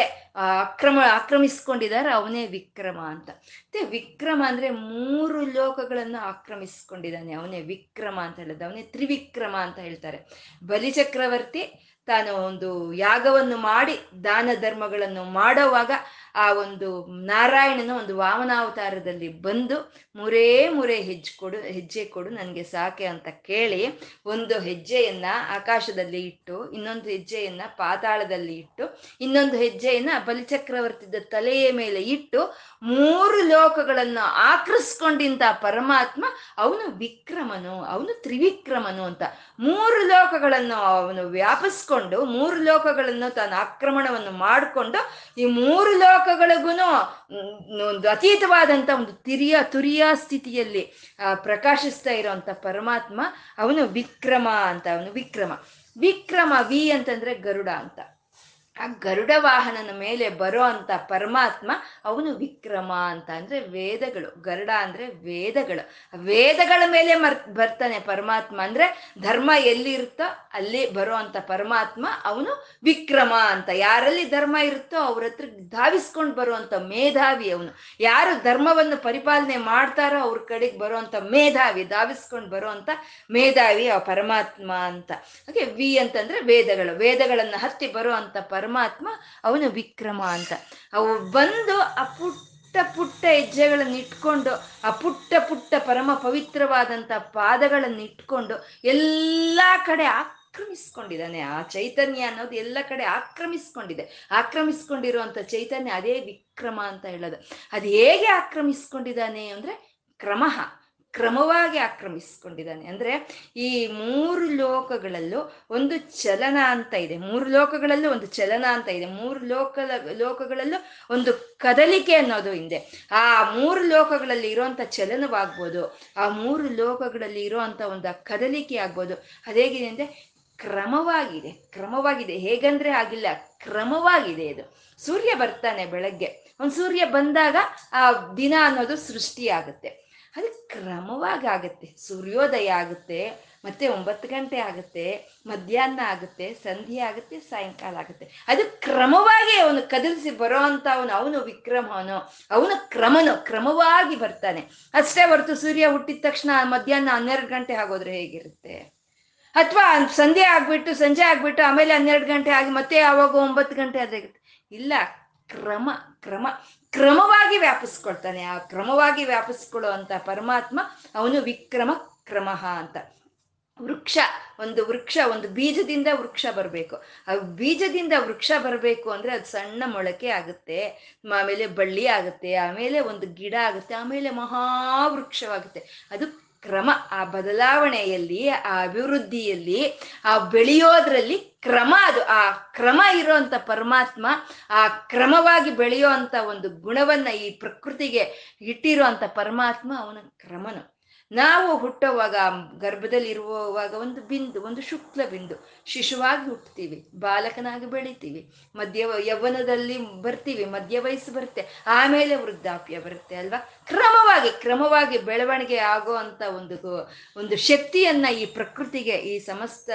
ಅಕ್ರಮ, ಆಕ್ರಮಿಸ್ಕೊಂಡಿದ್ದಾರೆ ಅವನೇ ವಿಕ್ರಮ ಅಂತ. ಮತ್ತೆ ವಿಕ್ರಮ ಅಂದ್ರೆ ಮೂರು ಲೋಕಗಳನ್ನು ಆಕ್ರಮಿಸ್ಕೊಂಡಿದ್ದಾನೆ. ಅವನೇ ವಿಕ್ರಮ ಅಂತ ಹೇಳಿದ. ಅವನೇ ತ್ರಿವಿಕ್ರಮ ಅಂತ ಹೇಳ್ತಾರೆ. ಬಲಿಚಕ್ರವರ್ತಿ ತಾನು ಒಂದು ಯಾಗವನ್ನು ಮಾಡಿ, ದಾನ ಧರ್ಮಗಳನ್ನು ಮಾಡೋವಾಗ ಆ ಒಂದು ನಾರಾಯಣನ ಒಂದು ವಾಮನಾವತಾರದಲ್ಲಿ ಬಂದು ಮುರೇ ಮುರೇ ಹೆಜ್ಜೆ ಕೊಡು ಹೆಜ್ಜೆ ಕೊಡು, ನನಗೆ ಸಾಕೆ ಅಂತ ಕೇಳಿ ಒಂದು ಹೆಜ್ಜೆಯನ್ನ ಆಕಾಶದಲ್ಲಿ ಇಟ್ಟು, ಇನ್ನೊಂದು ಹೆಜ್ಜೆಯನ್ನ ಪಾತಾಳದಲ್ಲಿ ಇಟ್ಟು, ಇನ್ನೊಂದು ಹೆಜ್ಜೆಯನ್ನ ಬಲಿಚಕ್ರವರ್ತಿದ ತಲೆಯ ಮೇಲೆ ಇಟ್ಟು ಮೂರು ಲೋಕಗಳನ್ನು ಆಕೃಸ್ಕೊಂಡಿಂತ ಪರಮಾತ್ಮ ಅವನು ವಿಕ್ರಮನು, ಅವನು ತ್ರಿವಿಕ್ರಮನು ಅಂತ. ಮೂರು ಲೋಕಗಳನ್ನು ಅವನು ವ್ಯಾಪಿಸ್ಕೊಂಡು, ಮೂರು ಲೋಕಗಳನ್ನು ತಾನು ಆಕ್ರಮಣವನ್ನು ಮಾಡಿಕೊಂಡು ಈ ಮೂರು ಲೋಕಗಳಿಗೂ ಒಂದು ಅತೀತವಾದಂತ ಒಂದು ತಿರಿಯ, ತುರಿಯ ಸ್ಥಿತಿಯಲ್ಲಿ ಪ್ರಕಾಶಿಸ್ತಾ ಇರೋವಂಥ ಪರಮಾತ್ಮ, ಅವನು ವಿಕ್ರಮ ಅಂತ, ಅವನು ವಿಕ್ರಮ. ವಿಕ್ರಮ, ವಿ ಅಂತಂದ್ರೆ ಗರುಡ ಅಂತ. ಆ ಗರುಡ ವಾಹನನ ಮೇಲೆ ಬರೋ ಅಂತ ಪರಮಾತ್ಮ ಅವನು ವಿಕ್ರಮ ಅಂತ ಅಂದ್ರೆ ವೇದಗಳು. ಗರುಡ ಅಂದ್ರೆ ವೇದಗಳು. ವೇದಗಳ ಮೇಲೆ ಮರ್, ಬರ್ತಾನೆ ಪರಮಾತ್ಮ ಅಂದ್ರೆ ಧರ್ಮ ಎಲ್ಲಿರುತ್ತೋ ಅಲ್ಲಿ ಬರೋ ಅಂತ ಪರಮಾತ್ಮ ಅವನು ವಿಕ್ರಮ ಅಂತ. ಯಾರಲ್ಲಿ ಧರ್ಮ ಇರುತ್ತೋ ಅವ್ರ ಹತ್ರ ಧಾವಿಸ್ಕೊಂಡು ಬರುವಂತ ಮೇಧಾವಿ ಅವನು. ಯಾರು ಧರ್ಮವನ್ನು ಪರಿಪಾಲನೆ ಮಾಡ್ತಾರೋ ಅವ್ರ ಕಡೆಗೆ ಬರುವಂತ ಮೇಧಾವಿ, ಧಾವಿಸ್ಕೊಂಡು ಬರುವಂತ ಮೇಧಾವಿ ಆ ಪರಮಾತ್ಮ ಅಂತ. ಹಾಗೆ ವಿ ಅಂತಂದ್ರೆ ವೇದಗಳು. ವೇದಗಳನ್ನ ಹತ್ತಿ ಬರುವಂತ ಪರಮಾತ್ಮ, ಅವನು ವಿಕ್ರಮ ಅಂತ. ಅವು ಬಂದು ಆ ಪುಟ್ಟ ಪುಟ್ಟ ಹೆಜ್ಜೆಗಳನ್ನ ಇಟ್ಕೊಂಡು, ಆ ಪುಟ್ಟ ಪುಟ್ಟ ಪರಮ ಪವಿತ್ರವಾದಂತ ಪಾದಗಳನ್ನ ಇಟ್ಕೊಂಡು ಎಲ್ಲ ಕಡೆ ಆಕ್ರಮಿಸ್ಕೊಂಡಿದ್ದಾನೆ ಆ ಚೈತನ್ಯ ಅನ್ನೋದು ಎಲ್ಲ ಕಡೆ ಆಕ್ರಮಿಸ್ಕೊಂಡಿದೆ. ಆಕ್ರಮಿಸ್ಕೊಂಡಿರುವಂಥ ಚೈತನ್ಯ ಅದೇ ವಿಕ್ರಮ ಅಂತ ಹೇಳೋದು. ಅದು ಹೇಗೆ ಆಕ್ರಮಿಸ್ಕೊಂಡಿದ್ದಾನೆ ಅಂದರೆ ಕ್ರಮಃ. ಕ್ರಮವಾಗಿ ಆಕ್ರಮಿಸ್ಕೊಂಡಿದ್ದಾನೆ. ಅಂದ್ರೆ ಈ ಮೂರು ಲೋಕಗಳಲ್ಲೂ ಒಂದು ಚಲನ ಅಂತ ಇದೆ. ಮೂರು ಲೋಕಗಳಲ್ಲೂ ಒಂದು ಚಲನ ಅಂತ ಇದೆ. ಮೂರು ಲೋಕ ಲೋಕಗಳಲ್ಲೂ ಒಂದು ಕದಲಿಕೆ ಅನ್ನೋದು ಹಿಂದೆ. ಆ ಮೂರು ಲೋಕಗಳಲ್ಲಿ ಇರುವಂತ ಚಲನವಾಗ್ಬೋದು, ಆ ಮೂರು ಲೋಕಗಳಲ್ಲಿ ಇರುವಂತ ಒಂದು ಕದಲಿಕೆ ಆಗ್ಬೋದು, ಅದೇಗಿದೆ ಅಂದ್ರೆ ಕ್ರಮವಾಗಿದೆ. ಕ್ರಮವಾಗಿದೆ. ಹೇಗಂದ್ರೆ ಆಗಿಲ್ಲ. ಕ್ರಮವಾಗಿದೆ ಇದು. ಸೂರ್ಯ ಬರ್ತಾನೆ ಬೆಳಗ್ಗೆ. ಒಂದು ಸೂರ್ಯ ಬಂದಾಗ ಆ ದಿನ ಅನ್ನೋದು ಸೃಷ್ಟಿಯಾಗುತ್ತೆ. ಅದು ಕ್ರಮವಾಗಿ ಆಗುತ್ತೆ ಸೂರ್ಯೋದಯ ಆಗುತ್ತೆ, ಮತ್ತೆ ಒಂಬತ್ತು ಗಂಟೆ ಆಗುತ್ತೆ, ಮಧ್ಯಾಹ್ನ ಆಗುತ್ತೆ, ಸಂಧಿ ಆಗುತ್ತೆ, ಸಾಯಂಕಾಲ ಆಗುತ್ತೆ. ಅದು ಕ್ರಮವಾಗಿ ಅವನು ಕದಲಿಸಿ ಬರೋ ಅಂತ ಅವನು ಅವನು ವಿಕ್ರಮನು, ಅವನು ಕ್ರಮನು, ಕ್ರಮವಾಗಿ ಬರ್ತಾನೆ. ಅಷ್ಟೇ ಹೊರತು ಸೂರ್ಯ ಹುಟ್ಟಿದ ತಕ್ಷಣ ಮಧ್ಯಾಹ್ನ ಹನ್ನೆರಡು ಗಂಟೆ ಆಗೋದ್ರೆ ಹೇಗಿರುತ್ತೆ? ಅಥವಾ ಸಂಧ್ಯೆ ಆಗ್ಬಿಟ್ಟು, ಸಂಜೆ ಆಗ್ಬಿಟ್ಟು, ಆಮೇಲೆ ಹನ್ನೆರಡು ಗಂಟೆ ಆಗಿ ಮತ್ತೆ ಆವಾಗ ಒಂಬತ್ತು ಗಂಟೆ ಆದ್ರೆ ಇಲ್ಲ, ಕ್ರಮ ಕ್ರಮ. ಕ್ರಮವಾಗಿ ವ್ಯಾಪಿಸ್ಕೊಳ್ತಾನೆ. ಆ ಕ್ರಮವಾಗಿ ವ್ಯಾಪಿಸ್ಕೊಳ್ಳೋ ಅಂತ ಪರಮಾತ್ಮ ಅವನು ವಿಕ್ರಮ ಕ್ರಮ ಅಂತ. ವೃಕ್ಷ, ಒಂದು ವೃಕ್ಷ, ಒಂದು ಬೀಜದಿಂದ ವೃಕ್ಷ ಬರಬೇಕು. ಆ ಬೀಜದಿಂದ ವೃಕ್ಷ ಬರಬೇಕು ಅಂದರೆ ಅದು ಸಣ್ಣ ಮೊಳಕೆ ಆಗುತ್ತೆ, ಆಮೇಲೆ ಬಳ್ಳಿ ಆಗುತ್ತೆ, ಆಮೇಲೆ ಒಂದು ಗಿಡ ಆಗುತ್ತೆ, ಆಮೇಲೆ ಮಹಾವೃಕ್ಷವಾಗುತ್ತೆ. ಅದು ಕ್ರಮ, ಆ ಬದಲಾವಣೆಯಲ್ಲಿ, ಆ ಅಭಿವೃದ್ಧಿಯಲ್ಲಿ, ಆ ಬೆಳೆಯೋದ್ರಲ್ಲಿ ಕ್ರಮ ಅದು. ಆ ಕ್ರಮ ಇರೋಂಥ ಪರಮಾತ್ಮ, ಆ ಕ್ರಮವಾಗಿ ಬೆಳೆಯೋ ಅಂತ ಒಂದು ಗುಣವನ್ನ ಈ ಪ್ರಕೃತಿಗೆ ಇಟ್ಟಿರೋ ಪರಮಾತ್ಮ ಅವನ ಕ್ರಮನು. ನಾವು ಹುಟ್ಟುವಾಗ ಗರ್ಭದಲ್ಲಿ ಇರುವಾಗ ಒಂದು ಬಿಂದು, ಒಂದು ಶುಕ್ಲ ಬಿಂದು. ಶಿಶುವಾಗಿ ಹುಟ್ಟುತ್ತೀವಿ, ಬಾಲಕನಾಗಿ ಬೆಳಿತೀವಿ, ಮಧ್ಯ ಯೌವನದಲ್ಲಿ ಬರ್ತೀವಿ, ಮಧ್ಯ ವಯಸ್ಸು ಬರುತ್ತೆ, ಆಮೇಲೆ ವೃದ್ಧಾಪ್ಯ ಬರುತ್ತೆ ಅಲ್ವಾ? ಕ್ರಮವಾಗಿ ಕ್ರಮವಾಗಿ ಬೆಳವಣಿಗೆ ಆಗೋ ಅಂತ ಒಂದು ಒಂದು ಶಕ್ತಿಯನ್ನ ಈ ಪ್ರಕೃತಿಗೆ, ಈ ಸಮಸ್ತ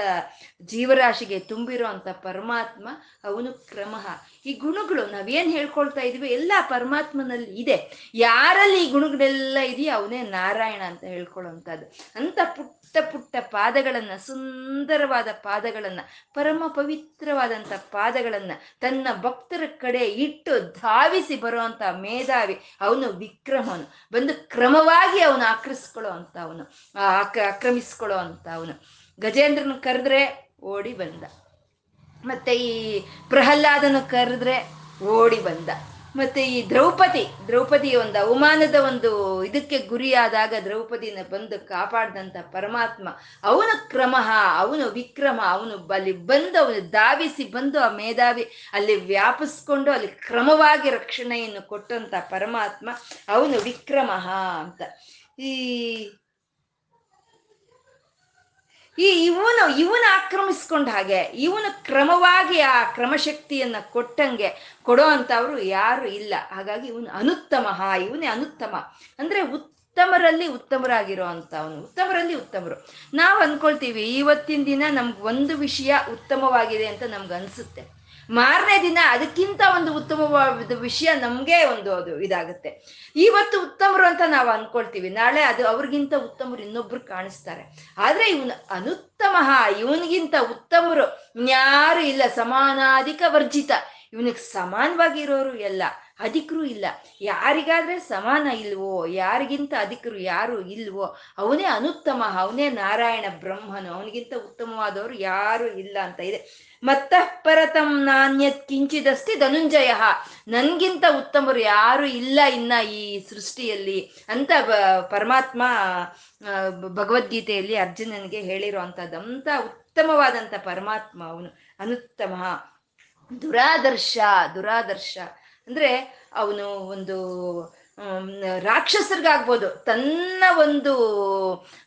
ಜೀವರಾಶಿಗೆ ತುಂಬಿರೋ ಅಂತ ಪರಮಾತ್ಮ ಅವನು ಕ್ರಮ ಈ ಗುಣಗಳು ನಾವೇನ್ ಹೇಳ್ಕೊಳ್ತಾ ಇದೀವಿ ಎಲ್ಲ ಪರಮಾತ್ಮನಲ್ಲಿ ಇದೆ. ಯಾರಲ್ಲಿ ಈ ಗುಣಗಳೆಲ್ಲ ಇದೆಯೋ ಅವನೇ ನಾರಾಯಣ ಅಂತ ಹೇಳ್ಕೊಳ್ಳುವಂಥದ್ದು ಅಂತ ಪುಟ್ಟ ಪುಟ್ಟ ಪಾದಗಳನ್ನ, ಸುಂದರವಾದ ಪಾದಗಳನ್ನ, ಪರಮ ಪವಿತ್ರವಾದಂತ ಪಾದಗಳನ್ನ ತನ್ನ ಭಕ್ತರ ಕಡೆ ಇಟ್ಟು ಧಾವಿಸಿ ಬರುವಂತ ಮೇಧಾವಿ ಅವನು ವಿಕ್ರಮನು. ಬಂದು ಕ್ರಮವಾಗಿ ಅವನು ಆಕ್ರಮಿಸ್ಕೊಳ್ಳೋ ಅಂತ ಅವನು ಆಕ್ರಮಿಸ್ಕೊಳ್ಳೋ ಅಂತ ಅವನು ಗಜೇಂದ್ರನ ಕರೆದ್ರೆ ಓಡಿ ಬಂದ. ಮತ್ತೆ ಈ ಪ್ರಹ್ಲಾದನು ಕರೆದ್ರೆ ಓಡಿ ಬಂದ. ಮತ್ತೆ ಈ ದ್ರೌಪದಿ ದ್ರೌಪದಿಯ ಒಂದು ಅವಮಾನದ ಒಂದು ಇದಕ್ಕೆ ಗುರಿಯಾದಾಗ ದ್ರೌಪದಿನ ಬಂದು ಕಾಪಾಡಿದಂಥ ಪರಮಾತ್ಮ, ಅವನು ಕ್ರಮ, ಅವನು ವಿಕ್ರಮ, ಅವನು ಅಲ್ಲಿ ಬಂದು, ಅವನು ಧಾವಿಸಿ ಬಂದು, ಆ ಮೇಧಾವಿ ಅಲ್ಲಿ ವ್ಯಾಪಿಸ್ಕೊಂಡು ಅಲ್ಲಿ ಕ್ರಮವಾಗಿ ರಕ್ಷಣೆಯನ್ನು ಕೊಟ್ಟಂತ ಪರಮಾತ್ಮ, ಅವನು ವಿಕ್ರಮ ಅಂತ. ಈ ಈ ಇವನು ಇವನು ಆಕ್ರಮಿಸ್ಕೊಂಡ ಹಾಗೆ, ಇವನು ಕ್ರಮವಾಗಿ ಆ ಕ್ರಮಶಕ್ತಿಯನ್ನ ಕೊಟ್ಟಂಗೆ ಕೊಡೋ ಅಂತವ್ರು ಯಾರು ಇಲ್ಲ. ಹಾಗಾಗಿ ಇವನು ಅನುತ್ತಮ ಇವನೇ ಅನುತ್ತಮ. ಅಂದ್ರೆ ಉತ್ತಮರಲ್ಲಿ ಉತ್ತಮರಾಗಿರೋ ಅಂತ ಅವನು ಉತ್ತಮರಲ್ಲಿ ಉತ್ತಮರು. ನಾವು ಅನ್ಕೊಳ್ತೀವಿ, ಇವತ್ತಿನ ದಿನ ನಮ್ಗೆ ಒಂದು ವಿಷಯ ಉತ್ತಮವಾಗಿದೆ ಅಂತ ನಮ್ಗೆ ಅನ್ಸುತ್ತೆ. ಮಾರನೇ ದಿನ ಅದಕ್ಕಿಂತ ಒಂದು ಉತ್ತಮವಾದ ವಿಷಯ ನಮ್ಗೆ ಒಂದು ಅದು ಇದಾಗುತ್ತೆ. ಇವತ್ತು ಉತ್ತಮರು ಅಂತ ನಾವು ಅನ್ಕೊಳ್ತೀವಿ. ನಾಳೆ ಅದು ಅವ್ರಿಗಿಂತ ಉತ್ತಮರು ಇನ್ನೊಬ್ರು ಕಾಣಿಸ್ತಾರೆ. ಆದ್ರೆ ಇವನು ಅನುತ್ತಮ ಇವನಿಗಿಂತ ಉತ್ತಮರು ಯಾರು ಇಲ್ಲ. ಸಮಾನಾಧಿಕ ವರ್ಜಿತ. ಇವನಿಗೆ ಸಮಾನವಾಗಿರೋರು ಎಲ್ಲ. ಅಧಿಕರು ಇಲ್ಲ. ಯಾರಿಗಾದ್ರೆ ಸಮಾನ ಇಲ್ವೋ? ಯಾರಿಗಿಂತ ಅಧಿಕರು ಯಾರು ಇಲ್ವೋ? ಅವನೇ ಅನುತ್ತಮ, ಅವನೇ ನಾರಾಯಣ ಬ್ರಹ್ಮನು. ಅವನಿಗಿಂತ ಉತ್ತಮವಾದವರು ಯಾರು ಇಲ್ಲ ಅಂತ ಇದೆ. ಮತ್ತ ಪರತಂ ನಾಣ್ಯತ್ ಕಿಂಚಿದಸ್ತಿ ಧನುಂಜಯ. ನನ್ಗಿಂತ ಉತ್ತಮರು ಯಾರು ಇಲ್ಲ ಇನ್ನ ಈ ಸೃಷ್ಟಿಯಲ್ಲಿ ಅಂತ ಪರಮಾತ್ಮ ಭಗವದ್ಗೀತೆಯಲ್ಲಿ ಅರ್ಜುನನಿಗೆ ಹೇಳಿರೋ ಅಂತ ಉತ್ತಮವಾದಂಥ ಪರಮಾತ್ಮ ಅವನು. ಅನುತ್ತಮ. ದುರಾದರ್ಶ ದುರಾದರ್ಶ. ಅಂದ್ರೆ ಅವನು ಒಂದು ರಾಕ್ಷಸರಿಗಾಗ್ಬೋದು ತನ್ನ ಒಂದು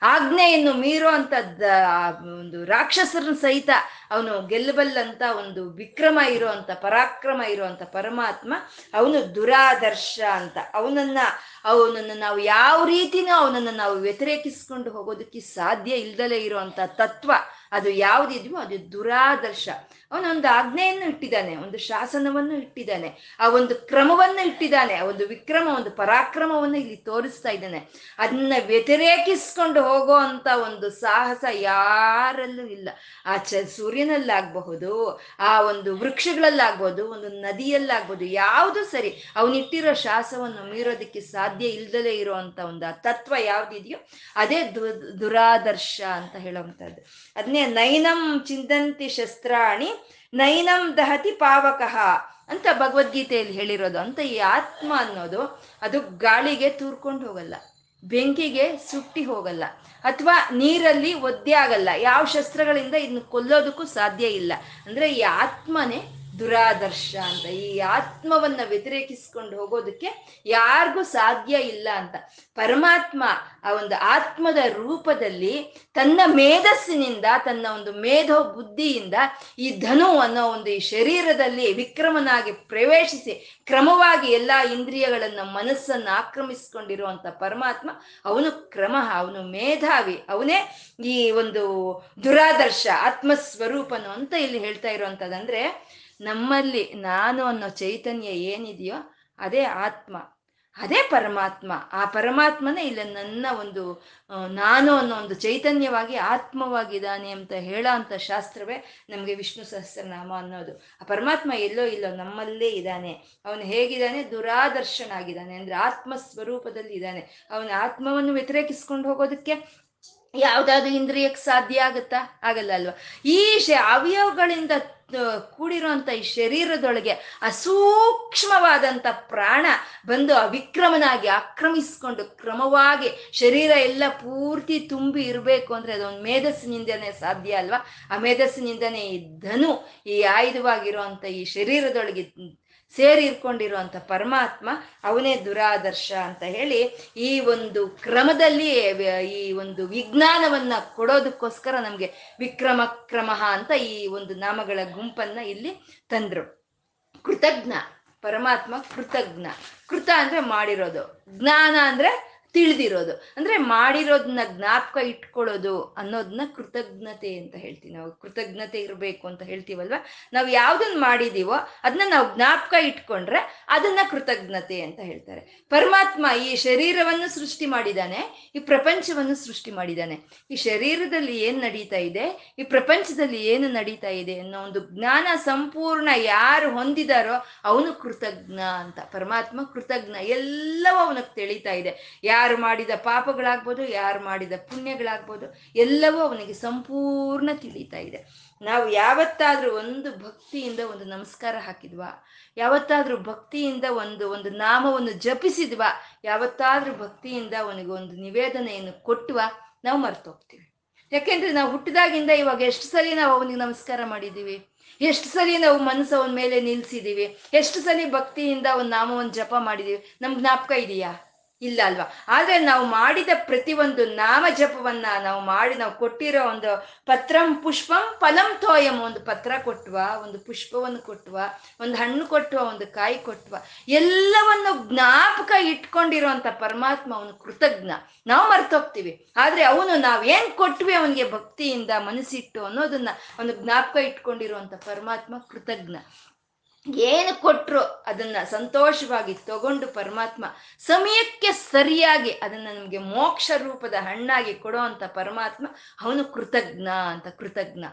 ಆಜ್ಞೆಯನ್ನು ಮೀರೋ ಅಂತದ್ದ ಒಂದು ರಾಕ್ಷಸರನ್ನ ಸಹಿತ ಅವನು ಗೆಲ್ಲಬಲ್ಲಂತ ಒಂದು ವಿಕ್ರಮ ಇರುವಂತ, ಪರಾಕ್ರಮ ಇರುವಂತ ಪರಮಾತ್ಮ ಅವನು ದುರಾದರ್ಶ ಅಂತ. ಅವನನ್ನ, ಅವನನ್ನು ನಾವು ಯಾವ ರೀತಿನೂ ಅವನನ್ನು ನಾವು ವ್ಯತಿರೇಕಿಸ್ಕೊಂಡು ಹೋಗೋದಕ್ಕೆ ಸಾಧ್ಯ ಇಲ್ದಲೇ ಇರುವಂತ ತತ್ವ ಅದು ಯಾವುದಿದ್ಯೋ ಅದು ದುರಾದರ್ಶ. ಅವನೊಂದು ಆಜ್ಞೆಯನ್ನು ಇಟ್ಟಿದ್ದಾನೆ, ಒಂದು ಶಾಸನವನ್ನು ಇಟ್ಟಿದ್ದಾನೆ, ಆ ಒಂದು ಕ್ರಮವನ್ನು ಇಟ್ಟಿದ್ದಾನೆ, ಆ ಒಂದು ವಿಕ್ರಮ, ಒಂದು ಪರಾಕ್ರಮವನ್ನು ಇಲ್ಲಿ ತೋರಿಸ್ತಾ ಇದ್ದಾನೆ. ಅದನ್ನ ವ್ಯತಿರೇಕಿಸ್ಕೊಂಡು ಹೋಗೋ ಅಂತ ಒಂದು ಸಾಹಸ ಯಾರಲ್ಲೂ ಇಲ್ಲ. ಆ ಚ, ಸೂರ್ಯನಲ್ಲಾಗಬಹುದು, ಆ ಒಂದು ವೃಕ್ಷಗಳಲ್ಲಾಗ್ಬೋದು ಒಂದು ನದಿಯಲ್ಲಾಗ್ಬೋದು ಯಾವುದು ಸರಿ, ಅವನಿಟ್ಟಿರೋ ಶಾಸವನ್ನು ಮೀರೋದಕ್ಕೆ ಸಾಧ್ಯ ಇಲ್ದಲೇ ಇರುವಂತ ಒಂದು ಆ ತತ್ವ ಯಾವ್ದಿದೆಯೋ, ಅದೇ ದುರಾದರ್ಶ ಅಂತ ಹೇಳುವಂಥದ್ದು ಅದನ್ನೇ ನೈನಂ ಚಿಂತಂತಿ ಶಸ್ತ್ರಾಣಿ ನೈನಂ ದಹತಿ ಪಾವಕಃ ಅಂತ ಭಗವದ್ಗೀತೆಯಲ್ಲಿ ಹೇಳಿರೋದು. ಅಂತ ಈ ಆತ್ಮ ಅನ್ನೋದು ಅದು ಗಾಳಿಗೆ ತೂರ್ಕೊಂಡು ಹೋಗಲ್ಲ, ಬೆಂಕಿಗೆ ಸುಟ್ಟಿ ಹೋಗಲ್ಲ, ಅಥವಾ ನೀರಲ್ಲಿ ಒದ್ದೆ ಆಗಲ್ಲ. ಯಾವ ಶಸ್ತ್ರಗಳಿಂದ ಇದನ್ನ ಕೊಲ್ಲೋದಕ್ಕೂ ಸಾಧ್ಯ ಇಲ್ಲ. ಅಂದ್ರೆ ಈ ಆತ್ಮನೇ ದುರಾದರ್ಶ ಅಂತ. ಈ ಆತ್ಮವನ್ನ ವ್ಯತಿರೇಕಿಸ್ಕೊಂಡು ಹೋಗೋದಕ್ಕೆ ಯಾರಿಗೂ ಸಾಧ್ಯ ಇಲ್ಲ ಅಂತ. ಪರಮಾತ್ಮ ಆ ಒಂದು ಆತ್ಮದ ರೂಪದಲ್ಲಿ ತನ್ನ ಮೇಧಸ್ಸಿನಿಂದ, ತನ್ನ ಒಂದು ಮೇಧೋ ಬುದ್ಧಿಯಿಂದ ಈ ಧನು ಅನ್ನೋ ಒಂದು ಈ ಶರೀರದಲ್ಲಿ ವಿಕ್ರಮನಾಗಿ ಪ್ರವೇಶಿಸಿ ಕ್ರಮವಾಗಿ ಎಲ್ಲಾ ಇಂದ್ರಿಯಗಳನ್ನ ಮನಸ್ಸನ್ನು ಆಕ್ರಮಿಸಿಕೊಂಡಿರುವಂತ ಪರಮಾತ್ಮ ಅವನು ಕ್ರಮ, ಅವನು ಮೇಧಾವಿ, ಅವನೇ ಈ ಒಂದು ದುರಾದರ್ಶ, ಆತ್ಮಸ್ವರೂಪನು ಅಂತ ಇಲ್ಲಿ ಹೇಳ್ತಾ ಇರುವಂತದಂದ್ರೆ ನಮ್ಮಲ್ಲಿ ನಾನು ಅನ್ನೋ ಚೈತನ್ಯ ಏನಿದೆಯೋ ಅದೇ ಆತ್ಮ, ಅದೇ ಪರಮಾತ್ಮ. ಆ ಪರಮಾತ್ಮನೇ ಇಲ್ಲ ನನ್ನ ಒಂದು ನಾನು ಅನ್ನೋ ಒಂದು ಚೈತನ್ಯವಾಗಿ ಆತ್ಮವಾಗಿದ್ದಾನೆ ಅಂತ ಹೇಳೋ ಅಂತ ಶಾಸ್ತ್ರವೇ ನಮಗೆ ವಿಷ್ಣು ಸಹಸ್ರನಾಮ ಅನ್ನೋದು. ಆ ಪರಮಾತ್ಮ ಎಲ್ಲೋ ಇಲ್ಲೋ ನಮ್ಮಲ್ಲೇ ಇದ್ದಾನೆ. ಅವನು ಹೇಗಿದ್ದಾನೆ? ದುರಾದರ್ಶನಾಗಿದ್ದಾನೆ. ಅಂದರೆ ಆತ್ಮ ಸ್ವರೂಪದಲ್ಲಿ ಇದ್ದಾನೆ. ಅವನ ಆತ್ಮವನ್ನು ವ್ಯತಿರೇಕಿಸ್ಕೊಂಡು ಹೋಗೋದಕ್ಕೆ ಯಾವ್ದಾದ್ರು ಇಂದ್ರಿಯಕ್ಕೆ ಸಾಧ್ಯ ಆಗುತ್ತಾ? ಆಗಲ್ಲ ಅಲ್ವಾ? ಈ ಅವಯವಗಳಿಂದ ಕೂಡಿರುವಂತ ಈ ಶರೀರದೊಳಗೆ ಅಸೂಕ್ಷ್ಮವಾದಂಥ ಪ್ರಾಣ ಬಂದು ಅವಿಕ್ರಮನಾಗಿ ಆಕ್ರಮಿಸ್ಕೊಂಡು ಕ್ರಮವಾಗಿ ಶರೀರ ಎಲ್ಲ ಪೂರ್ತಿ ತುಂಬಿ ಇರಬೇಕು ಅಂದ್ರೆ ಅದೊಂದು ಮೇಧಸ್ಸಿನಿಂದನೇ ಸಾಧ್ಯ ಅಲ್ವಾ? ಆ ಮೇಧಸ್ಸಿನಿಂದನೇ ಈ ಧನು ಈ ಆಯುಧವಾಗಿರುವಂಥ ಈ ಶರೀರದೊಳಗೆ ಸೇರಿ ಇರ್ಕೊಂಡಿರುವಂತ ಪರಮಾತ್ಮ ಅವನೇ ದುರಾದರ್ಶ ಅಂತ ಹೇಳಿ ಈ ಒಂದು ಕ್ರಮದಲ್ಲಿ ಈ ಒಂದು ವಿಜ್ಞಾನವನ್ನ ಕೊಡೋದಕ್ಕೋಸ್ಕರ ನಮ್ಗೆ ವಿಕ್ರಮ ಕ್ರಮ ಅಂತ ಈ ಒಂದು ನಾಮಗಳ ಗುಂಪನ್ನ ಇಲ್ಲಿ ತಂದ್ರು. ಕೃತಜ್ಞ. ಪರಮಾತ್ಮ ಕೃತಜ್ಞ. ಕೃತ ಅಂದ್ರೆ ಮಾಡಿರೋದು. ಜ್ಞಾನ ಅಂದ್ರೆ ತಿಳಿದಿರೋದು. ಅಂದ್ರೆ ಮಾಡಿರೋದನ್ನ ಜ್ಞಾಪಕ ಇಟ್ಕೊಳ್ಳೋದು ಅನ್ನೋದನ್ನ ಕೃತಜ್ಞತೆ ಅಂತ ಹೇಳ್ತೀವಿ ನಾವು. ಕೃತಜ್ಞತೆ ಇರಬೇಕು ಅಂತ ಹೇಳ್ತೀವಲ್ವ? ನಾವು ಯಾವ್ದನ್ನ ಮಾಡಿದೀವೋ ಅದನ್ನ ನಾವು ಜ್ಞಾಪಕ ಇಟ್ಕೊಂಡ್ರೆ ಅದನ್ನ ಕೃತಜ್ಞತೆ ಅಂತ ಹೇಳ್ತಾರೆ. ಪರಮಾತ್ಮ ಈ ಶರೀರವನ್ನು ಸೃಷ್ಟಿ ಮಾಡಿದಾನೆ, ಈ ಪ್ರಪಂಚವನ್ನು ಸೃಷ್ಟಿ ಮಾಡಿದಾನೆ. ಈ ಶರೀರದಲ್ಲಿ ಏನ್ ನಡೀತಾ ಇದೆ, ಈ ಪ್ರಪಂಚದಲ್ಲಿ ಏನು ನಡೀತಾ ಇದೆ ಅನ್ನೋ ಒಂದು ಜ್ಞಾನ ಸಂಪೂರ್ಣ ಯಾರು ಹೊಂದಿದಾರೋ ಅವನು ಕೃತಜ್ಞ ಅಂತ. ಪರಮಾತ್ಮ ಕೃತಜ್ಞ. ಎಲ್ಲವೂ ಅವನಿಗೆ ತಿಳಿತಾ ಇದೆ. ಯಾರು ಯಾರು ಮಾಡಿದ ಪಾಪಗಳಾಗ್ಬೋದು, ಯಾರು ಮಾಡಿದ ಪುಣ್ಯಗಳಾಗ್ಬೋದು, ಎಲ್ಲವೂ ಅವನಿಗೆ ಸಂಪೂರ್ಣ ತಿಳಿತಾ ಇದೆ. ನಾವು ಯಾವತ್ತಾದ್ರೂ ಒಂದು ಭಕ್ತಿಯಿಂದ ಒಂದು ನಮಸ್ಕಾರ ಹಾಕಿದ್ವಾ? ಯಾವತ್ತಾದ್ರೂ ಭಕ್ತಿಯಿಂದ ಒಂದು ಒಂದು ನಾಮವನ್ನು ಜಪಿಸಿದ್ವಾ? ಯಾವತ್ತಾದ್ರೂ ಭಕ್ತಿಯಿಂದ ಅವನಿಗೆ ಒಂದು ನಿವೇದನೆಯನ್ನು ಕೊಟ್ಟುವ ನಾವು ಮರ್ತೋಗ್ತೀವಿ. ಯಾಕೆಂದ್ರೆ ನಾವು ಹುಟ್ಟಿದಾಗಿಂದ ಇವಾಗ ಎಷ್ಟು ಸಲ ನಾವು ಅವನಿಗೆ ನಮಸ್ಕಾರ ಮಾಡಿದ್ದೀವಿ? ಎಷ್ಟು ಸಲ ನಾವು ಮನಸ್ಸು ಅವನ ಮೇಲೆ ನಿಲ್ಸಿದೀವಿ ಎಷ್ಟು ಸಲ ಭಕ್ತಿಯಿಂದ ಒಂದು ನಾಮವನ್ನು ಜಪ ಮಾಡಿದ್ದೀವಿ? ನಮ್ಗೆ ಜ್ಞಾಪಕ ಇದೆಯಾ? ಇಲ್ಲ ಅಲ್ವಾ? ಆದ್ರೆ ನಾವು ಮಾಡಿದ ಪ್ರತಿ ಒಂದು ನಾಮ ಜಪವನ್ನ ನಾವು ಮಾಡಿ ನಾವು ಕೊಟ್ಟಿರೋ ಒಂದು ಪತ್ರಂ ಪುಷ್ಪಂ ಫಲಂ ತೋಯಂ ಒಂದು ಪತ್ರ ಕೊಟ್ಟುವ ಒಂದು ಪುಷ್ಪವನ್ನು ಕೊಟ್ಟುವ ಒಂದು ಹಣ್ಣು ಕೊಟ್ಟುವ ಒಂದು ಕಾಯಿ ಕೊಟ್ಟುವ ಎಲ್ಲವನ್ನು ಜ್ಞಾಪಕ ಇಟ್ಕೊಂಡಿರುವಂತ ಪರಮಾತ್ಮ ಅವನು ಕೃತಜ್ಞ. ನಾವು ಮರ್ತೋಗ್ತೀವಿ. ಆದ್ರೆ ಅವನು ನಾವೇನ್ ಕೊಟ್ವಿ ಅವನಿಗೆ ಭಕ್ತಿಯಿಂದ ಮನಸ್ಸಿಟ್ಟು ಅನ್ನೋದನ್ನ ಒಂದು ಜ್ಞಾಪಕ ಇಟ್ಕೊಂಡಿರುವಂತ ಪರಮಾತ್ಮ ಕೃತಜ್ಞ. ಏನು ಕೊಟ್ರು ಅದನ್ನ ಸಂತೋಷವಾಗಿ ತಗೊಂಡು ಪರಮಾತ್ಮ ಸಮಯಕ್ಕೆ ಸರಿಯಾಗಿ ಅದನ್ನ ನಮಗೆ ಮೋಕ್ಷ ರೂಪದ ಹಣ್ಣಾಗಿ ಕೊಡುವಂತ ಪರಮಾತ್ಮ, ಅವನು ಕೃತಜ್ಞ ಅಂತ, ಕೃತಜ್ಞ.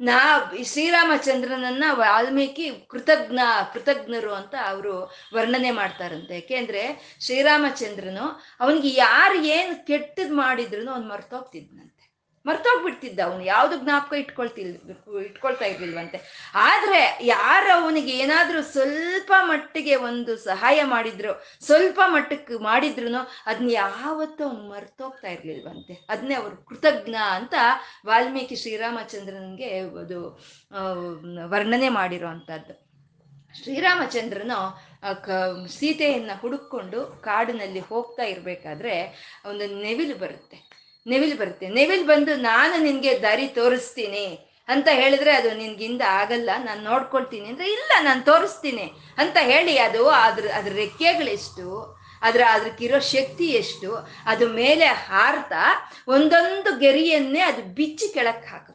ನಾ, ಶ್ರೀರಾಮಚಂದ್ರನನ್ನ ವಾಲ್ಮೀಕಿ ಕೃತಜ್ಞ, ಕೃತಜ್ಞರು ಅಂತ ಅವರು ವರ್ಣನೆ ಮಾಡ್ತಾರಂತೆ. ಯಾಕೆಂದ್ರೆ ಶ್ರೀರಾಮಚಂದ್ರನು ಅವನಿಗೆ ಯಾರು ಏನು ಕೆಟ್ಟದ್ ಮಾಡಿದ್ರು ಅವ್ನು ಮರ್ತೋಗ್ತಿದ್ನಂತೆ. ಮರ್ತೋಗ್ಬಿಡ್ತಿದ್ದ ಅವನು. ಯಾವ್ದು ಜ್ಞಾಪಕ ಇಟ್ಕೊಳ್ತಿಲ್, ಇಟ್ಕೊಳ್ತಾ ಇರ್ಲಿಲ್ವಂತೆ. ಆದ್ರೆ ಯಾರು ಅವನಿಗೆ ಏನಾದರೂ ಸ್ವಲ್ಪ ಮಟ್ಟಿಗೆ ಒಂದು ಸಹಾಯ ಮಾಡಿದ್ರು, ಸ್ವಲ್ಪ ಮಟ್ಟಕ್ಕೆ ಮಾಡಿದ್ರು ಅದನ್ನ ಯಾವತ್ತೂ ಅವನು ಮರ್ತೋಗ್ತಾ ಇರ್ಲಿಲ್ವಂತೆ. ಅದನ್ನೇ ಅವರು ಕೃತಜ್ಞ ಅಂತ ವಾಲ್ಮೀಕಿ ಶ್ರೀರಾಮಚಂದ್ರನ್ಗೆ ಅದು ವರ್ಣನೆ ಮಾಡಿರೋ ಅಂಥದ್ದು ಶ್ರೀರಾಮಚಂದ್ರನು ಕ, ಸೀತೆಯನ್ನ ಹುಡುಕೊಂಡು ಕಾಡಿನಲ್ಲಿ ಹೋಗ್ತಾ ಇರ್ಬೇಕಾದ್ರೆ ಒಂದು ನೆವಿಲು ಬರುತ್ತೆ. ನೆವಿಲ್ ಬರುತ್ತೆ. ನೆವಿಲ್ ಬಂದು ನಾನು ನಿನ್ಗೆ ದಾರಿ ತೋರಿಸ್ತೀನಿ ಅಂತ ಹೇಳಿದ್ರೆ ಅದು ನಿನ್ಗಿಂದ ಆಗಲ್ಲ, ನಾನು ನೋಡ್ಕೊಳ್ತೀನಿ ಅಂದ್ರೆ ಇಲ್ಲ, ನಾನು ತೋರಿಸ್ತೀನಿ ಅಂತ ಹೇಳಿ ಅದು ಅದ್ರ ಅದ್ರ ರೆಕ್ಕೆಗಳೆಷ್ಟು ಅದ್ರ ಅದಕ್ಕಿರೋ ಶಕ್ತಿ ಎಷ್ಟು, ಅದು ಮೇಲೆ ಹಾರ್ತಾ ಒಂದೊಂದು ಗೆರಿಯನ್ನೇ ಅದು ಬಿಚ್ಚಿ ಕೆಳಕ್ಕೆ ಹಾಕುತ್ತೆ.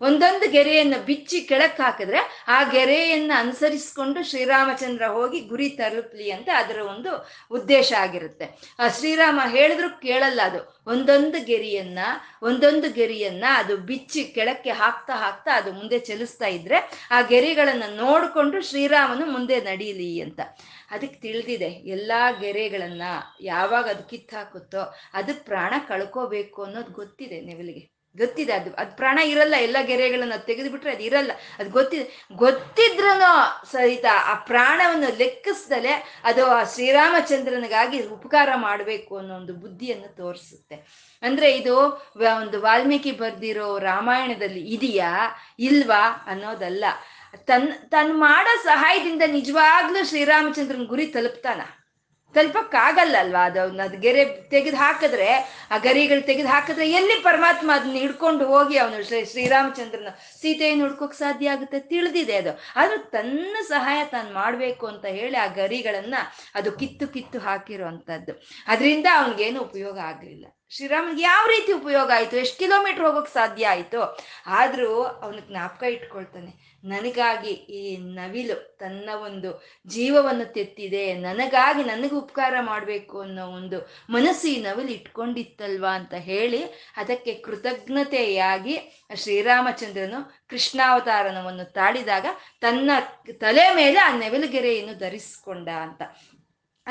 ಒಂದೊಂದು ಗೆರೆಯನ್ನು ಬಿಚ್ಚಿ ಕೆಳಕ್ಕೆ ಹಾಕಿದ್ರೆ ಆ ಗೆರೆಯನ್ನು ಅನುಸರಿಸ್ಕೊಂಡು ಶ್ರೀರಾಮಚಂದ್ರ ಹೋಗಿ ಗುರಿ ತಲುಪಲಿ ಅಂತ ಅದರ ಒಂದು ಉದ್ದೇಶ ಆಗಿರುತ್ತೆ. ಆ ಶ್ರೀರಾಮ ಹೇಳಿದ್ರು ಕೇಳಲ್ಲ ಅದು. ಒಂದೊಂದು ಗೆರಿಯನ್ನ ಒಂದೊಂದು ಗೆರಿಯನ್ನ ಅದು ಬಿಚ್ಚಿ ಕೆಳಕ್ಕೆ ಹಾಕ್ತಾ ಹಾಕ್ತಾ ಅದು ಮುಂದೆ ಚಲಿಸ್ತಾ ಇದ್ರೆ ಆ ಗೆರೆಗಳನ್ನ ನೋಡಿಕೊಂಡು ಶ್ರೀರಾಮನು ಮುಂದೆ ನಡೀಲಿ ಅಂತ. ಅದಕ್ಕೆ ತಿಳಿದಿದೆ, ಎಲ್ಲ ಗೆರೆಗಳನ್ನ ಯಾವಾಗ ಅದು ಕಿತ್ತಾಕುತ್ತೋ ಅದಕ್ಕೆ ಪ್ರಾಣ ಕಳ್ಕೋಬೇಕು ಅನ್ನೋದು ಗೊತ್ತಿದೆ ನೆವಲಿಗೆ. ಗೊತ್ತಿದೆ ಅದು ಅದು ಪ್ರಾಣ ಇರಲ್ಲ, ಎಲ್ಲ ಗೆರೆಗಳನ್ನು ತೆಗೆದುಬಿಟ್ರೆ ಅದು ಇರಲ್ಲ. ಅದು ಗೊತ್ತಿದೆ ಗೊತ್ತಿದ್ರೂ ಸಹಿತ ಆ ಪ್ರಾಣವನ್ನು ಲೆಕ್ಕಿಸ್ದಲೆ ಅದು ಆ ಶ್ರೀರಾಮಚಂದ್ರನಿಗಾಗಿ ಉಪಕಾರ ಮಾಡಬೇಕು ಅನ್ನೋ ಒಂದು ಬುದ್ಧಿಯನ್ನು ತೋರಿಸುತ್ತೆ. ಅಂದ್ರೆ ಇದು ಒಂದು ವಾಲ್ಮೀಕಿ ಬರ್ದಿರೋ ರಾಮಾಯಣದಲ್ಲಿ ಇದೆಯಾ, ಇಲ್ವಾ ಅನ್ನೋದಲ್ಲ. ತನ್ ತನ್ ಮಾಡೋ ಸಹಾಯದಿಂದ ನಿಜವಾಗ್ಲೂ ಶ್ರೀರಾಮಚಂದ್ರನ ಗುರಿ ತಲುಪ್ತಾನ? ತಲುಪಕ್ಕಾಗಲ್ಲ ಅಲ್ವಾ ಅದು ಗೆರೆ ತೆಗೆದು ಹಾಕಿದ್ರೆ, ಆ ಗರಿಗಳು ತೆಗೆದು ಹಾಕಿದ್ರೆ ಎಲ್ಲಿ ಪರಮಾತ್ಮ ಅದನ್ನ ಹಿಡ್ಕೊಂಡು ಹೋಗಿ ಅವನು ಶ್ರೀ ಶ್ರೀರಾಮಚಂದ್ರನ ಸೀತೆಯನ್ನು ಹುಡ್ಕೋಕ್ ಸಾಧ್ಯ ಆಗುತ್ತೆ? ತಿಳಿದಿದೆ ಅದು. ಆದ್ರೂ ತನ್ನ ಸಹಾಯ ತಾನು ಮಾಡಬೇಕು ಅಂತ ಹೇಳಿ ಆ ಗರಿಗಳನ್ನ ಅದು ಕಿತ್ತು ಕಿತ್ತು ಹಾಕಿರೋ ಅಂಥದ್ದು ಅದರಿಂದ ಅವನಿಗೇನು ಉಪಯೋಗ ಆಗಲಿಲ್ಲ. ಶ್ರೀರಾಮನಿಗೆ ಯಾವ ರೀತಿ ಉಪಯೋಗ ಆಯಿತು? ಎಷ್ಟು ಕಿಲೋಮೀಟರ್ ಹೋಗೋಕೆ ಸಾಧ್ಯ ಆಯಿತು? ಆದರೂ ಅವನಿಗೆ ಜ್ಞಾಪಕ ಇಟ್ಕೊಳ್ತಾನೆ. ನನಗಾಗಿ ಈ ನವಿಲು ತನ್ನ ಒಂದು ಜೀವವನ್ನು ತೆತ್ತಿದೆ. ನನಗಾಗಿ ನನಗೆ ಉಪಕಾರ ಮಾಡಬೇಕು ಅನ್ನೋ ಒಂದು ಮನಸ್ಸು ಈ ನವಿಲು ಇಟ್ಕೊಂಡಿತ್ತಲ್ವಾ ಅಂತ ಹೇಳಿ ಅದಕ್ಕೆ ಕೃತಜ್ಞತೆಯಾಗಿ ಶ್ರೀರಾಮಚಂದ್ರನು ಕೃಷ್ಣಾವತಾರನವನ್ನು ತಾಳಿದಾಗ ತನ್ನ ತಲೆ ಮೇಲೆ ಆ ನವಿಲುಗೆರೆಯನ್ನು ಧರಿಸ್ಕೊಂಡ ಅಂತ.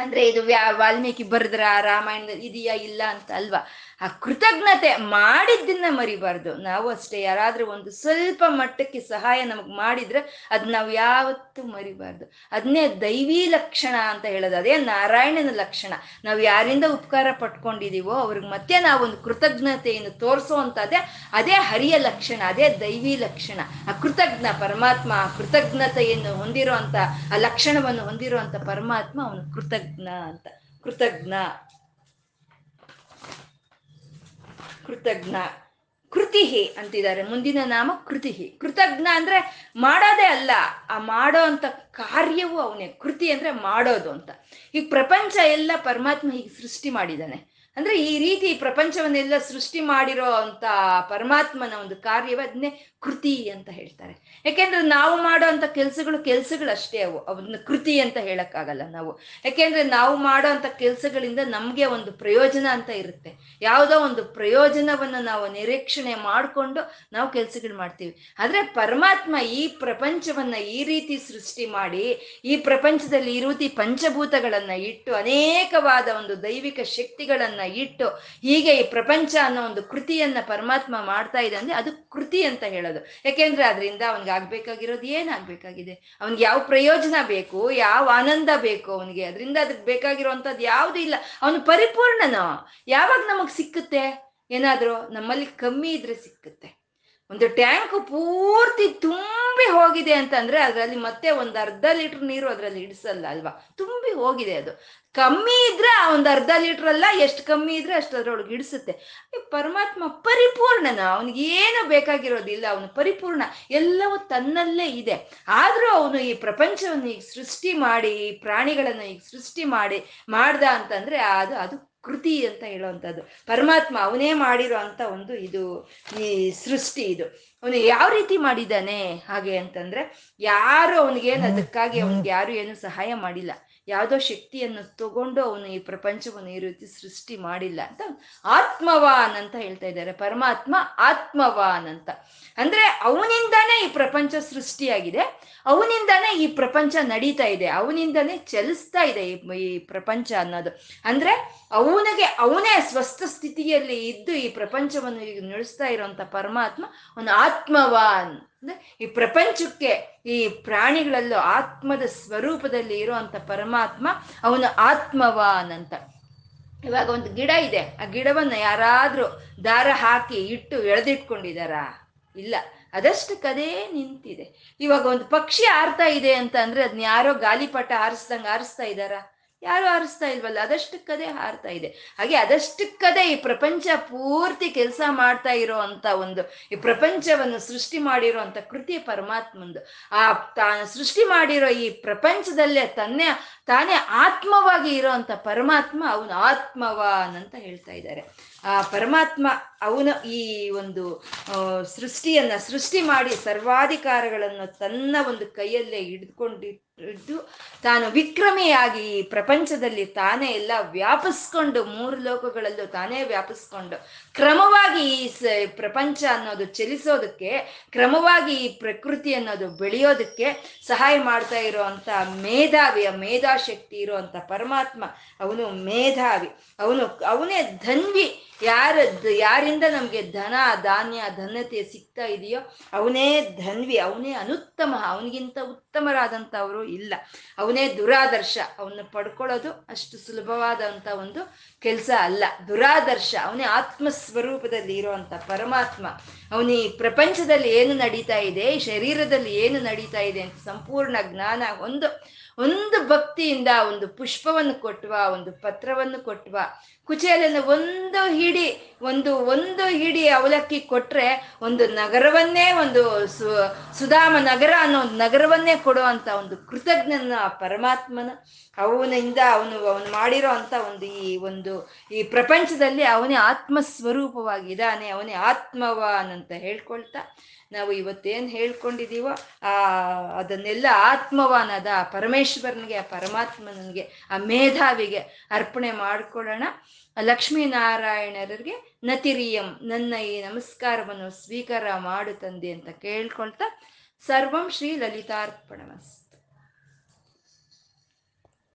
ಅಂದ್ರೆ ಇದು ವ್ಯಾ, ವಾಲ್ಮೀಕಿ ಬರೆದ್ರ, ರಾಮಾಯಣ ಇದೆಯಾ ಇಲ್ಲ ಅಂತ ಅಲ್ವಾ? ಆ ಕೃತಜ್ಞತೆ ಮಾಡಿದ್ದನ್ನ ಮರಿಬಾರ್ದು. ನಾವು ಅಷ್ಟೇ, ಯಾರಾದ್ರೂ ಒಂದು ಸ್ವಲ್ಪ ಮಟ್ಟಕ್ಕೆ ಸಹಾಯ ನಮಗೆ ಮಾಡಿದ್ರೆ ಅದ್ ನಾವು ಯಾವತ್ತೂ ಮರಿಬಾರ್ದು. ಅದನ್ನೇ ದೈವಿ ಲಕ್ಷಣ ಅಂತ ಹೇಳೋದು. ಅದೇ ನಾರಾಯಣನ ಲಕ್ಷಣ. ನಾವು ಯಾರಿಂದ ಉಪಕಾರ ಪಟ್ಕೊಂಡಿದೀವೋ ಅವ್ರಿಗೆ ಮತ್ತೆ ನಾವು ಒಂದು ಕೃತಜ್ಞತೆಯನ್ನು ತೋರಿಸುವಂಥದ್ದೇ ಅದೇ ಹರಿಯ ಲಕ್ಷಣ, ಅದೇ ದೈವಿ ಲಕ್ಷಣ. ಆ ಕೃತಜ್ಞ ಪರಮಾತ್ಮ ಆ ಕೃತಜ್ಞತೆಯನ್ನು ಹೊಂದಿರುವಂತ ಆ ಲಕ್ಷಣವನ್ನು ಹೊಂದಿರುವಂತ ಪರಮಾತ್ಮ ಅವನು ಕೃತಜ್ಞ. ಅಂತ. ಕೃತಜ್ಞ. ಕೃತಜ್ಞ. ಕೃತಿಹಿ ಅಂತಿದ್ದಾರೆ. ಮುಂದಿನ ನಾಮ ಕೃತಿ ಕೃತಜ್ಞ ಅಂದ್ರೆ ಮಾಡೋದೇ ಅಲ್ಲ. ಆ ಮಾಡೋ ಅಂತ ಕಾರ್ಯವು ಅವನೇ. ಕೃತಿ ಅಂದ್ರೆ ಮಾಡೋದು ಅಂತ. ಈಗ ಪ್ರಪಂಚ ಎಲ್ಲ ಪರಮಾತ್ಮ ಹೀಗೆ ಸೃಷ್ಟಿ ಮಾಡಿದ್ದಾನೆ. ಅಂದ್ರೆ ಈ ರೀತಿ ಪ್ರಪಂಚವನ್ನೆಲ್ಲ ಸೃಷ್ಟಿ ಮಾಡಿರೋ ಅಂತ ಪರಮಾತ್ಮನ ಒಂದು ಕಾರ್ಯವನ್ನೇ ಕೃತಿ ಅಂತ ಹೇಳ್ತಾರೆ. ಯಾಕೆಂದ್ರೆ ನಾವು ಮಾಡೋ ಅಂತ ಕೆಲ್ಸಗಳು ಕೆಲ್ಸಗಳು ಅಷ್ಟೇ ಅವು, ಅವನ್ನ ಕೃತಿ ಅಂತ ಹೇಳಕ್ಕಾಗಲ್ಲ ನಾವು. ಯಾಕೆಂದ್ರೆ ನಾವು ಮಾಡೋ ಅಂತ ಕೆಲ್ಸಗಳಿಂದ ನಮ್ಗೆ ಒಂದು ಪ್ರಯೋಜನ ಅಂತ ಇರುತ್ತೆ. ಯಾವುದೋ ಒಂದು ಪ್ರಯೋಜನವನ್ನ ನಾವು ನಿರೀಕ್ಷಣೆ ಮಾಡಿಕೊಂಡು ನಾವು ಕೆಲ್ಸಗಳು ಮಾಡ್ತೀವಿ. ಆದ್ರೆ ಪರಮಾತ್ಮ ಈ ಪ್ರಪಂಚವನ್ನ ಈ ರೀತಿ ಸೃಷ್ಟಿ ಮಾಡಿ, ಈ ಪ್ರಪಂಚದಲ್ಲಿ ಈ ರೀತಿ ಪಂಚಭೂತಗಳನ್ನ ಇಟ್ಟು ಅನೇಕವಾದ ಒಂದು ದೈವಿಕ ಶಕ್ತಿಗಳನ್ನ ಇಟ್ಟು ಹೀಗೆ ಈ ಪ್ರಪಂಚ ಅನ್ನೋ ಒಂದು ಕೃತಿಯನ್ನ ಪರಮಾತ್ಮ ಮಾಡ್ತಾ ಇದೆ ಅಂದ್ರೆ ಅದು ಕೃತಿ ಅಂತ ಹೇಳೋದು. ಯಾಕೆಂದ್ರೆ ಅದರಿಂದ ಅವನಿಗೆ ಆಗ್ಬೇಕಾಗಿರೋದು ಏನಾಗ್ಬೇಕಾಗಿದೆ ಅವನಿಗೆ ಯಾವ ಪ್ರಯೋಜನ ಬೇಕು? ಯಾವ ಆನಂದ ಬೇಕು ಅವನಿಗೆ? ಅದರಿಂದ ಅದಕ್ಕೆ ಬೇಕಾಗಿರುವಂತದ್ದು ಯಾವುದು ಇಲ್ಲ. ಅವನು ಪರಿಪೂರ್ಣನೋ? ಯಾವಾಗ ನಮಗ್ ಸಿಕ್ಕುತ್ತೆ? ಏನಾದ್ರು ನಮ್ಮಲ್ಲಿ ಕಮ್ಮಿ ಇದ್ರೆ ಸಿಕ್ಕುತ್ತೆ. ಒಂದು ಟ್ಯಾಂಕ್ ಪೂರ್ತಿ ತುಂಬಿ ಹೋಗಿದೆ ಅಂತಂದ್ರೆ ಅದರಲ್ಲಿ ಮತ್ತೆ ಒಂದು ಅರ್ಧ ಲೀಟರ್ ನೀರು ಅದರಲ್ಲಿ ಇಡಿಸಲ್ಲ ಅಲ್ವಾ? ತುಂಬಿ ಹೋಗಿದೆ ಅದು. ಕಮ್ಮಿ ಇದ್ರೆ ಒಂದು ಅರ್ಧ ಲೀಟರ್ ಅಲ್ಲ ಎಷ್ಟು ಕಮ್ಮಿ ಇದ್ರೆ ಅಷ್ಟು ಅದ್ರೊಳಗೆ ಇಡಿಸುತ್ತೆ ಪರಮಾತ್ಮ ಪರಿಪೂರ್ಣನ ಅವನಿಗೆ ಏನು ಬೇಕಾಗಿರೋದಿಲ್ಲ, ಅವನು ಪರಿಪೂರ್ಣ, ಎಲ್ಲವೂ ತನ್ನಲ್ಲೇ ಇದೆ. ಆದರೂ ಅವನು ಈ ಪ್ರಪಂಚವನ್ನು ಈಗ ಸೃಷ್ಟಿ ಮಾಡಿ, ಈ ಪ್ರಾಣಿಗಳನ್ನು ಈಗ ಸೃಷ್ಟಿ ಮಾಡಿ, ಮಾಡ್ದ ಅಂತಂದ್ರೆ ಅದು ಅದು ಕೃತಿ ಅಂತ ಹೇಳುವಂಥದ್ದು. ಪರಮಾತ್ಮ ಅವನೇ ಮಾಡಿರೋ ಅಂತ ಒಂದು ಇದು ಈ ಸೃಷ್ಟಿ ಇದು. ಅವನು ಯಾವ ರೀತಿ ಮಾಡಿದ್ದಾನೆ ಹಾಗೆ ಅಂತಂದ್ರೆ ಯಾರು ಅವನಿಗೇನು ಅದಕ್ಕಾಗಿ ಅವನಿಗೆ ಯಾರು ಏನು ಸಹಾಯ ಮಾಡಿಲ್ಲ. ಯಾವುದೋ ಶಕ್ತಿಯನ್ನು ತಗೊಂಡು ಅವನು ಈ ಪ್ರಪಂಚವನ್ನು ಈ ರೀತಿ ಸೃಷ್ಟಿ ಮಾಡಿಲ್ಲ ಅಂತ ಆತ್ಮವಾನ್ ಅಂತ ಹೇಳ್ತಾ ಇದ್ದಾರೆ. ಪರಮಾತ್ಮ ಆತ್ಮವಾನ್ ಅಂತ. ಅಂದ್ರೆ ಅವನಿಂದಾನೇ ಈ ಪ್ರಪಂಚ ಸೃಷ್ಟಿಯಾಗಿದೆ. ಅವನಿಂದಾನೇ ಈ ಪ್ರಪಂಚ ನಡೀತಾ ಇದೆ. ಅವನಿಂದಾನೇ ಚಲಿಸ್ತಾ ಇದೆ ಈ ಪ್ರಪಂಚ ಅನ್ನೋದು. ಅಂದ್ರೆ ಅವನಿಗೆ ಅವನೇ ಸ್ವಸ್ಥ ಸ್ಥಿತಿಯಲ್ಲಿ ಇದ್ದು ಈ ಪ್ರಪಂಚವನ್ನು ಈಗ ನಡೆಸ್ತಾ ಇರುವಂತ ಪರಮಾತ್ಮ ಅವನು ಆತ್ಮವಾನ್. ಈ ಪ್ರಪಂಚಕ್ಕೆ ಈ ಪ್ರಾಣಿಗಳಲ್ಲೂ ಆತ್ಮದ ಸ್ವರೂಪದಲ್ಲಿ ಇರುವಂತ ಪರಮಾತ್ಮ, ಅವನು ಆತ್ಮವಾನ್ ಅಂತ ಇವಾಗ ಒಂದು ಗಿಡ ಇದೆ. ಆ ಗಿಡವನ್ನ ಯಾರಾದರೂ ದಾರ ಹಾಕಿ ಇಟ್ಟು ಎಳೆದಿಟ್ಕೊಂಡಿದಾರ ಇಲ್ಲ. ಅದಷ್ಟು ಕದೇ ನಿಂತಿದೆ. ಇವಾಗ ಒಂದು ಪಕ್ಷಿ ಆರ್ತಾ ಇದೆ ಅಂತ ಅಂದ್ರೆ ಅದನ್ನ ಯಾರೋ ಗಾಲಿಪಟ ಆರಿಸ್ದಂಗೆ ಹಾರಿಸ್ತಾ ಇದ್ದಾರ? ಯಾರು ಹಾರಿಸ್ತಾ ಇಲ್ವಲ್ಲ? ಅದಷ್ಟಕ್ಕದೇ ಹಾರ್ತಾ ಇದೆ. ಹಾಗೆ ಅದಷ್ಟಕ್ಕದೇ ಈ ಪ್ರಪಂಚ ಪೂರ್ತಿ ಕೆಲಸ ಮಾಡ್ತಾ ಇರೋ ಅಂತ ಒಂದು, ಈ ಪ್ರಪಂಚವನ್ನು ಸೃಷ್ಟಿ ಮಾಡಿರೋ ಅಂತ ಕೃತಿ ಪರಮಾತ್ಮಂದು. ಆ ತಾನು ಸೃಷ್ಟಿ ಮಾಡಿರೋ ಈ ಪ್ರಪಂಚದಲ್ಲೇ ತನ್ನೇ, ತಾನೇ ಆತ್ಮವಾಗಿ ಇರೋ ಅಂತ ಪರಮಾತ್ಮ ಅವನು ಆತ್ಮವಾನ್ ಅಂತ ಹೇಳ್ತಾ ಇದ್ದಾರೆ. ಆ ಪರಮಾತ್ಮ ಅವನು ಈ ಒಂದು ಸೃಷ್ಟಿಯನ್ನ ಸೃಷ್ಟಿ ಮಾಡಿ ಸರ್ವಾಧಿಕಾರಗಳನ್ನು ತನ್ನ ಒಂದು ಕೈಯಲ್ಲೇ ಹಿಡ್ಕೊಂಡಿಟ್ಟು ತಾನು ವಿಕ್ರಮಿಯಾಗಿ ಈ ಪ್ರಪಂಚದಲ್ಲಿ ತಾನೇ ಎಲ್ಲ ವ್ಯಾಪಿಸ್ಕೊಂಡು ಮೂರು ಲೋಕಗಳಲ್ಲೂ ತಾನೇ ವ್ಯಾಪಿಸ್ಕೊಂಡು ಕ್ರಮವಾಗಿ ಈ ಪ್ರಪಂಚ ಅನ್ನೋದು ಚಲಿಸೋದಕ್ಕೆ, ಕ್ರಮವಾಗಿ ಈ ಪ್ರಕೃತಿ ಅನ್ನೋದು ಬೆಳೆಯೋದಕ್ಕೆ ಸಹಾಯ ಮಾಡ್ತಾ ಇರುವಂತ ಮೇಧಾವಿಯ ಮೇಧಾಶಕ್ತಿ ಇರುವಂತ ಪರಮಾತ್ಮ, ಅವನು ಮೇಧಾವಿ. ಅವನು, ಅವನೇ ಧನ್ವಿ. ಯಾರ, ಯಾರಿಂದ ನಮಗೆ ಧನ, ಧಾನ್ಯ ಧನ್ಯತೆ ಸಿಗ್ತಾ ಇದೆಯೋ ಅವನೇ ಧನ್ವಿ. ಅವನೇ ಅನುತ್ತಮ. ಅವನಿಗಿಂತ ಉತ್ತಮರಾದಂಥವರು ಇಲ್ಲ. ಅವನೇ ದುರಾದರ್ಶ. ಅವನ್ನ ಪಡ್ಕೊಳ್ಳೋದು ಅಷ್ಟು ಸುಲಭವಾದಂಥ ಒಂದು ಕೆಲಸ ಅಲ್ಲ. ದುರಾದರ್ಶ. ಅವನೇ ಆತ್ಮ ಸ್ವರೂಪದಲ್ಲಿ ಇರುವಂತ ಪರಮಾತ್ಮ, ಅವನು ಈ ಪ್ರಪಂಚದಲ್ಲಿ ಏನು ನಡೀತಾ ಇದೆ ಶರೀರದಲ್ಲಿ ಏನು ನಡೀತಾ ಇದೆ ಅಂತ ಸಂಪೂರ್ಣ ಜ್ಞಾನ ಒಂದು ಒಂದು ಭಕ್ತಿಯಿಂದ ಒಂದು ಪುಷ್ಪವನ್ನು ಕೊಟ್ಟುವ, ಒಂದು ಪತ್ರವನ್ನು ಕೊಟ್ಟುವ, ಕುಚೇಲನ ಒಂದು ಹಿಡಿ, ಒಂದು ಒಂದು ಹಿಡಿ ಅವಲಕ್ಕಿ ಕೊಟ್ರೆ ಒಂದು ನಗರವನ್ನೇ, ಒಂದು ಸು, ಸುಧಾಮ ನಗರ ಅನ್ನೋ ಒಂದು ನಗರವನ್ನೇ ಕೊಡುವಂತ ಒಂದು ಕೃತಜ್ಞನ ಪರಮಾತ್ಮನ. ಅವನಿಂದ ಅವನು ಅವನು ಮಾಡಿರೋ ಅಂತ ಒಂದು ಈ ಒಂದು, ಈ ಪ್ರಪಂಚದಲ್ಲಿ ಅವನೇ ಆತ್ಮ ಸ್ವರೂಪವಾಗಿದ್ದಾನೆ ಅವನೇ ಆತ್ಮವಾನ್ ಅಂತ ಹೇಳ್ಕೊಳ್ತಾ ನಾವು ಇವತ್ತೇನು ಹೇಳ್ಕೊಂಡಿದೀವೋ, ಆ, ಅದನ್ನೆಲ್ಲ ಆತ್ಮವಾನದ ಪರಮೇಶ್ವರನಿಗೆ, ಆ ಪರಮಾತ್ಮನಿಗೆ, ಆ ಮೇಧಾವಿಗೆ ಅರ್ಪಣೆ ಮಾಡ್ಕೊಳ್ಳೋಣ. ಲಕ್ಷ್ಮೀನಾರಾಯಣರಿಗೆ ನತಿರಿಯಂ, ನನ್ನ ಈ ನಮಸ್ಕಾರವನ್ನು ಸ್ವೀಕಾರ ಮಾಡು ತಂದೆ ಅಂತ ಕೇಳ್ಕೊಳ್ತಾ, ಸರ್ವಂ ಶ್ರೀ ಲಲಿತಾರ್ಪಣಮಸ್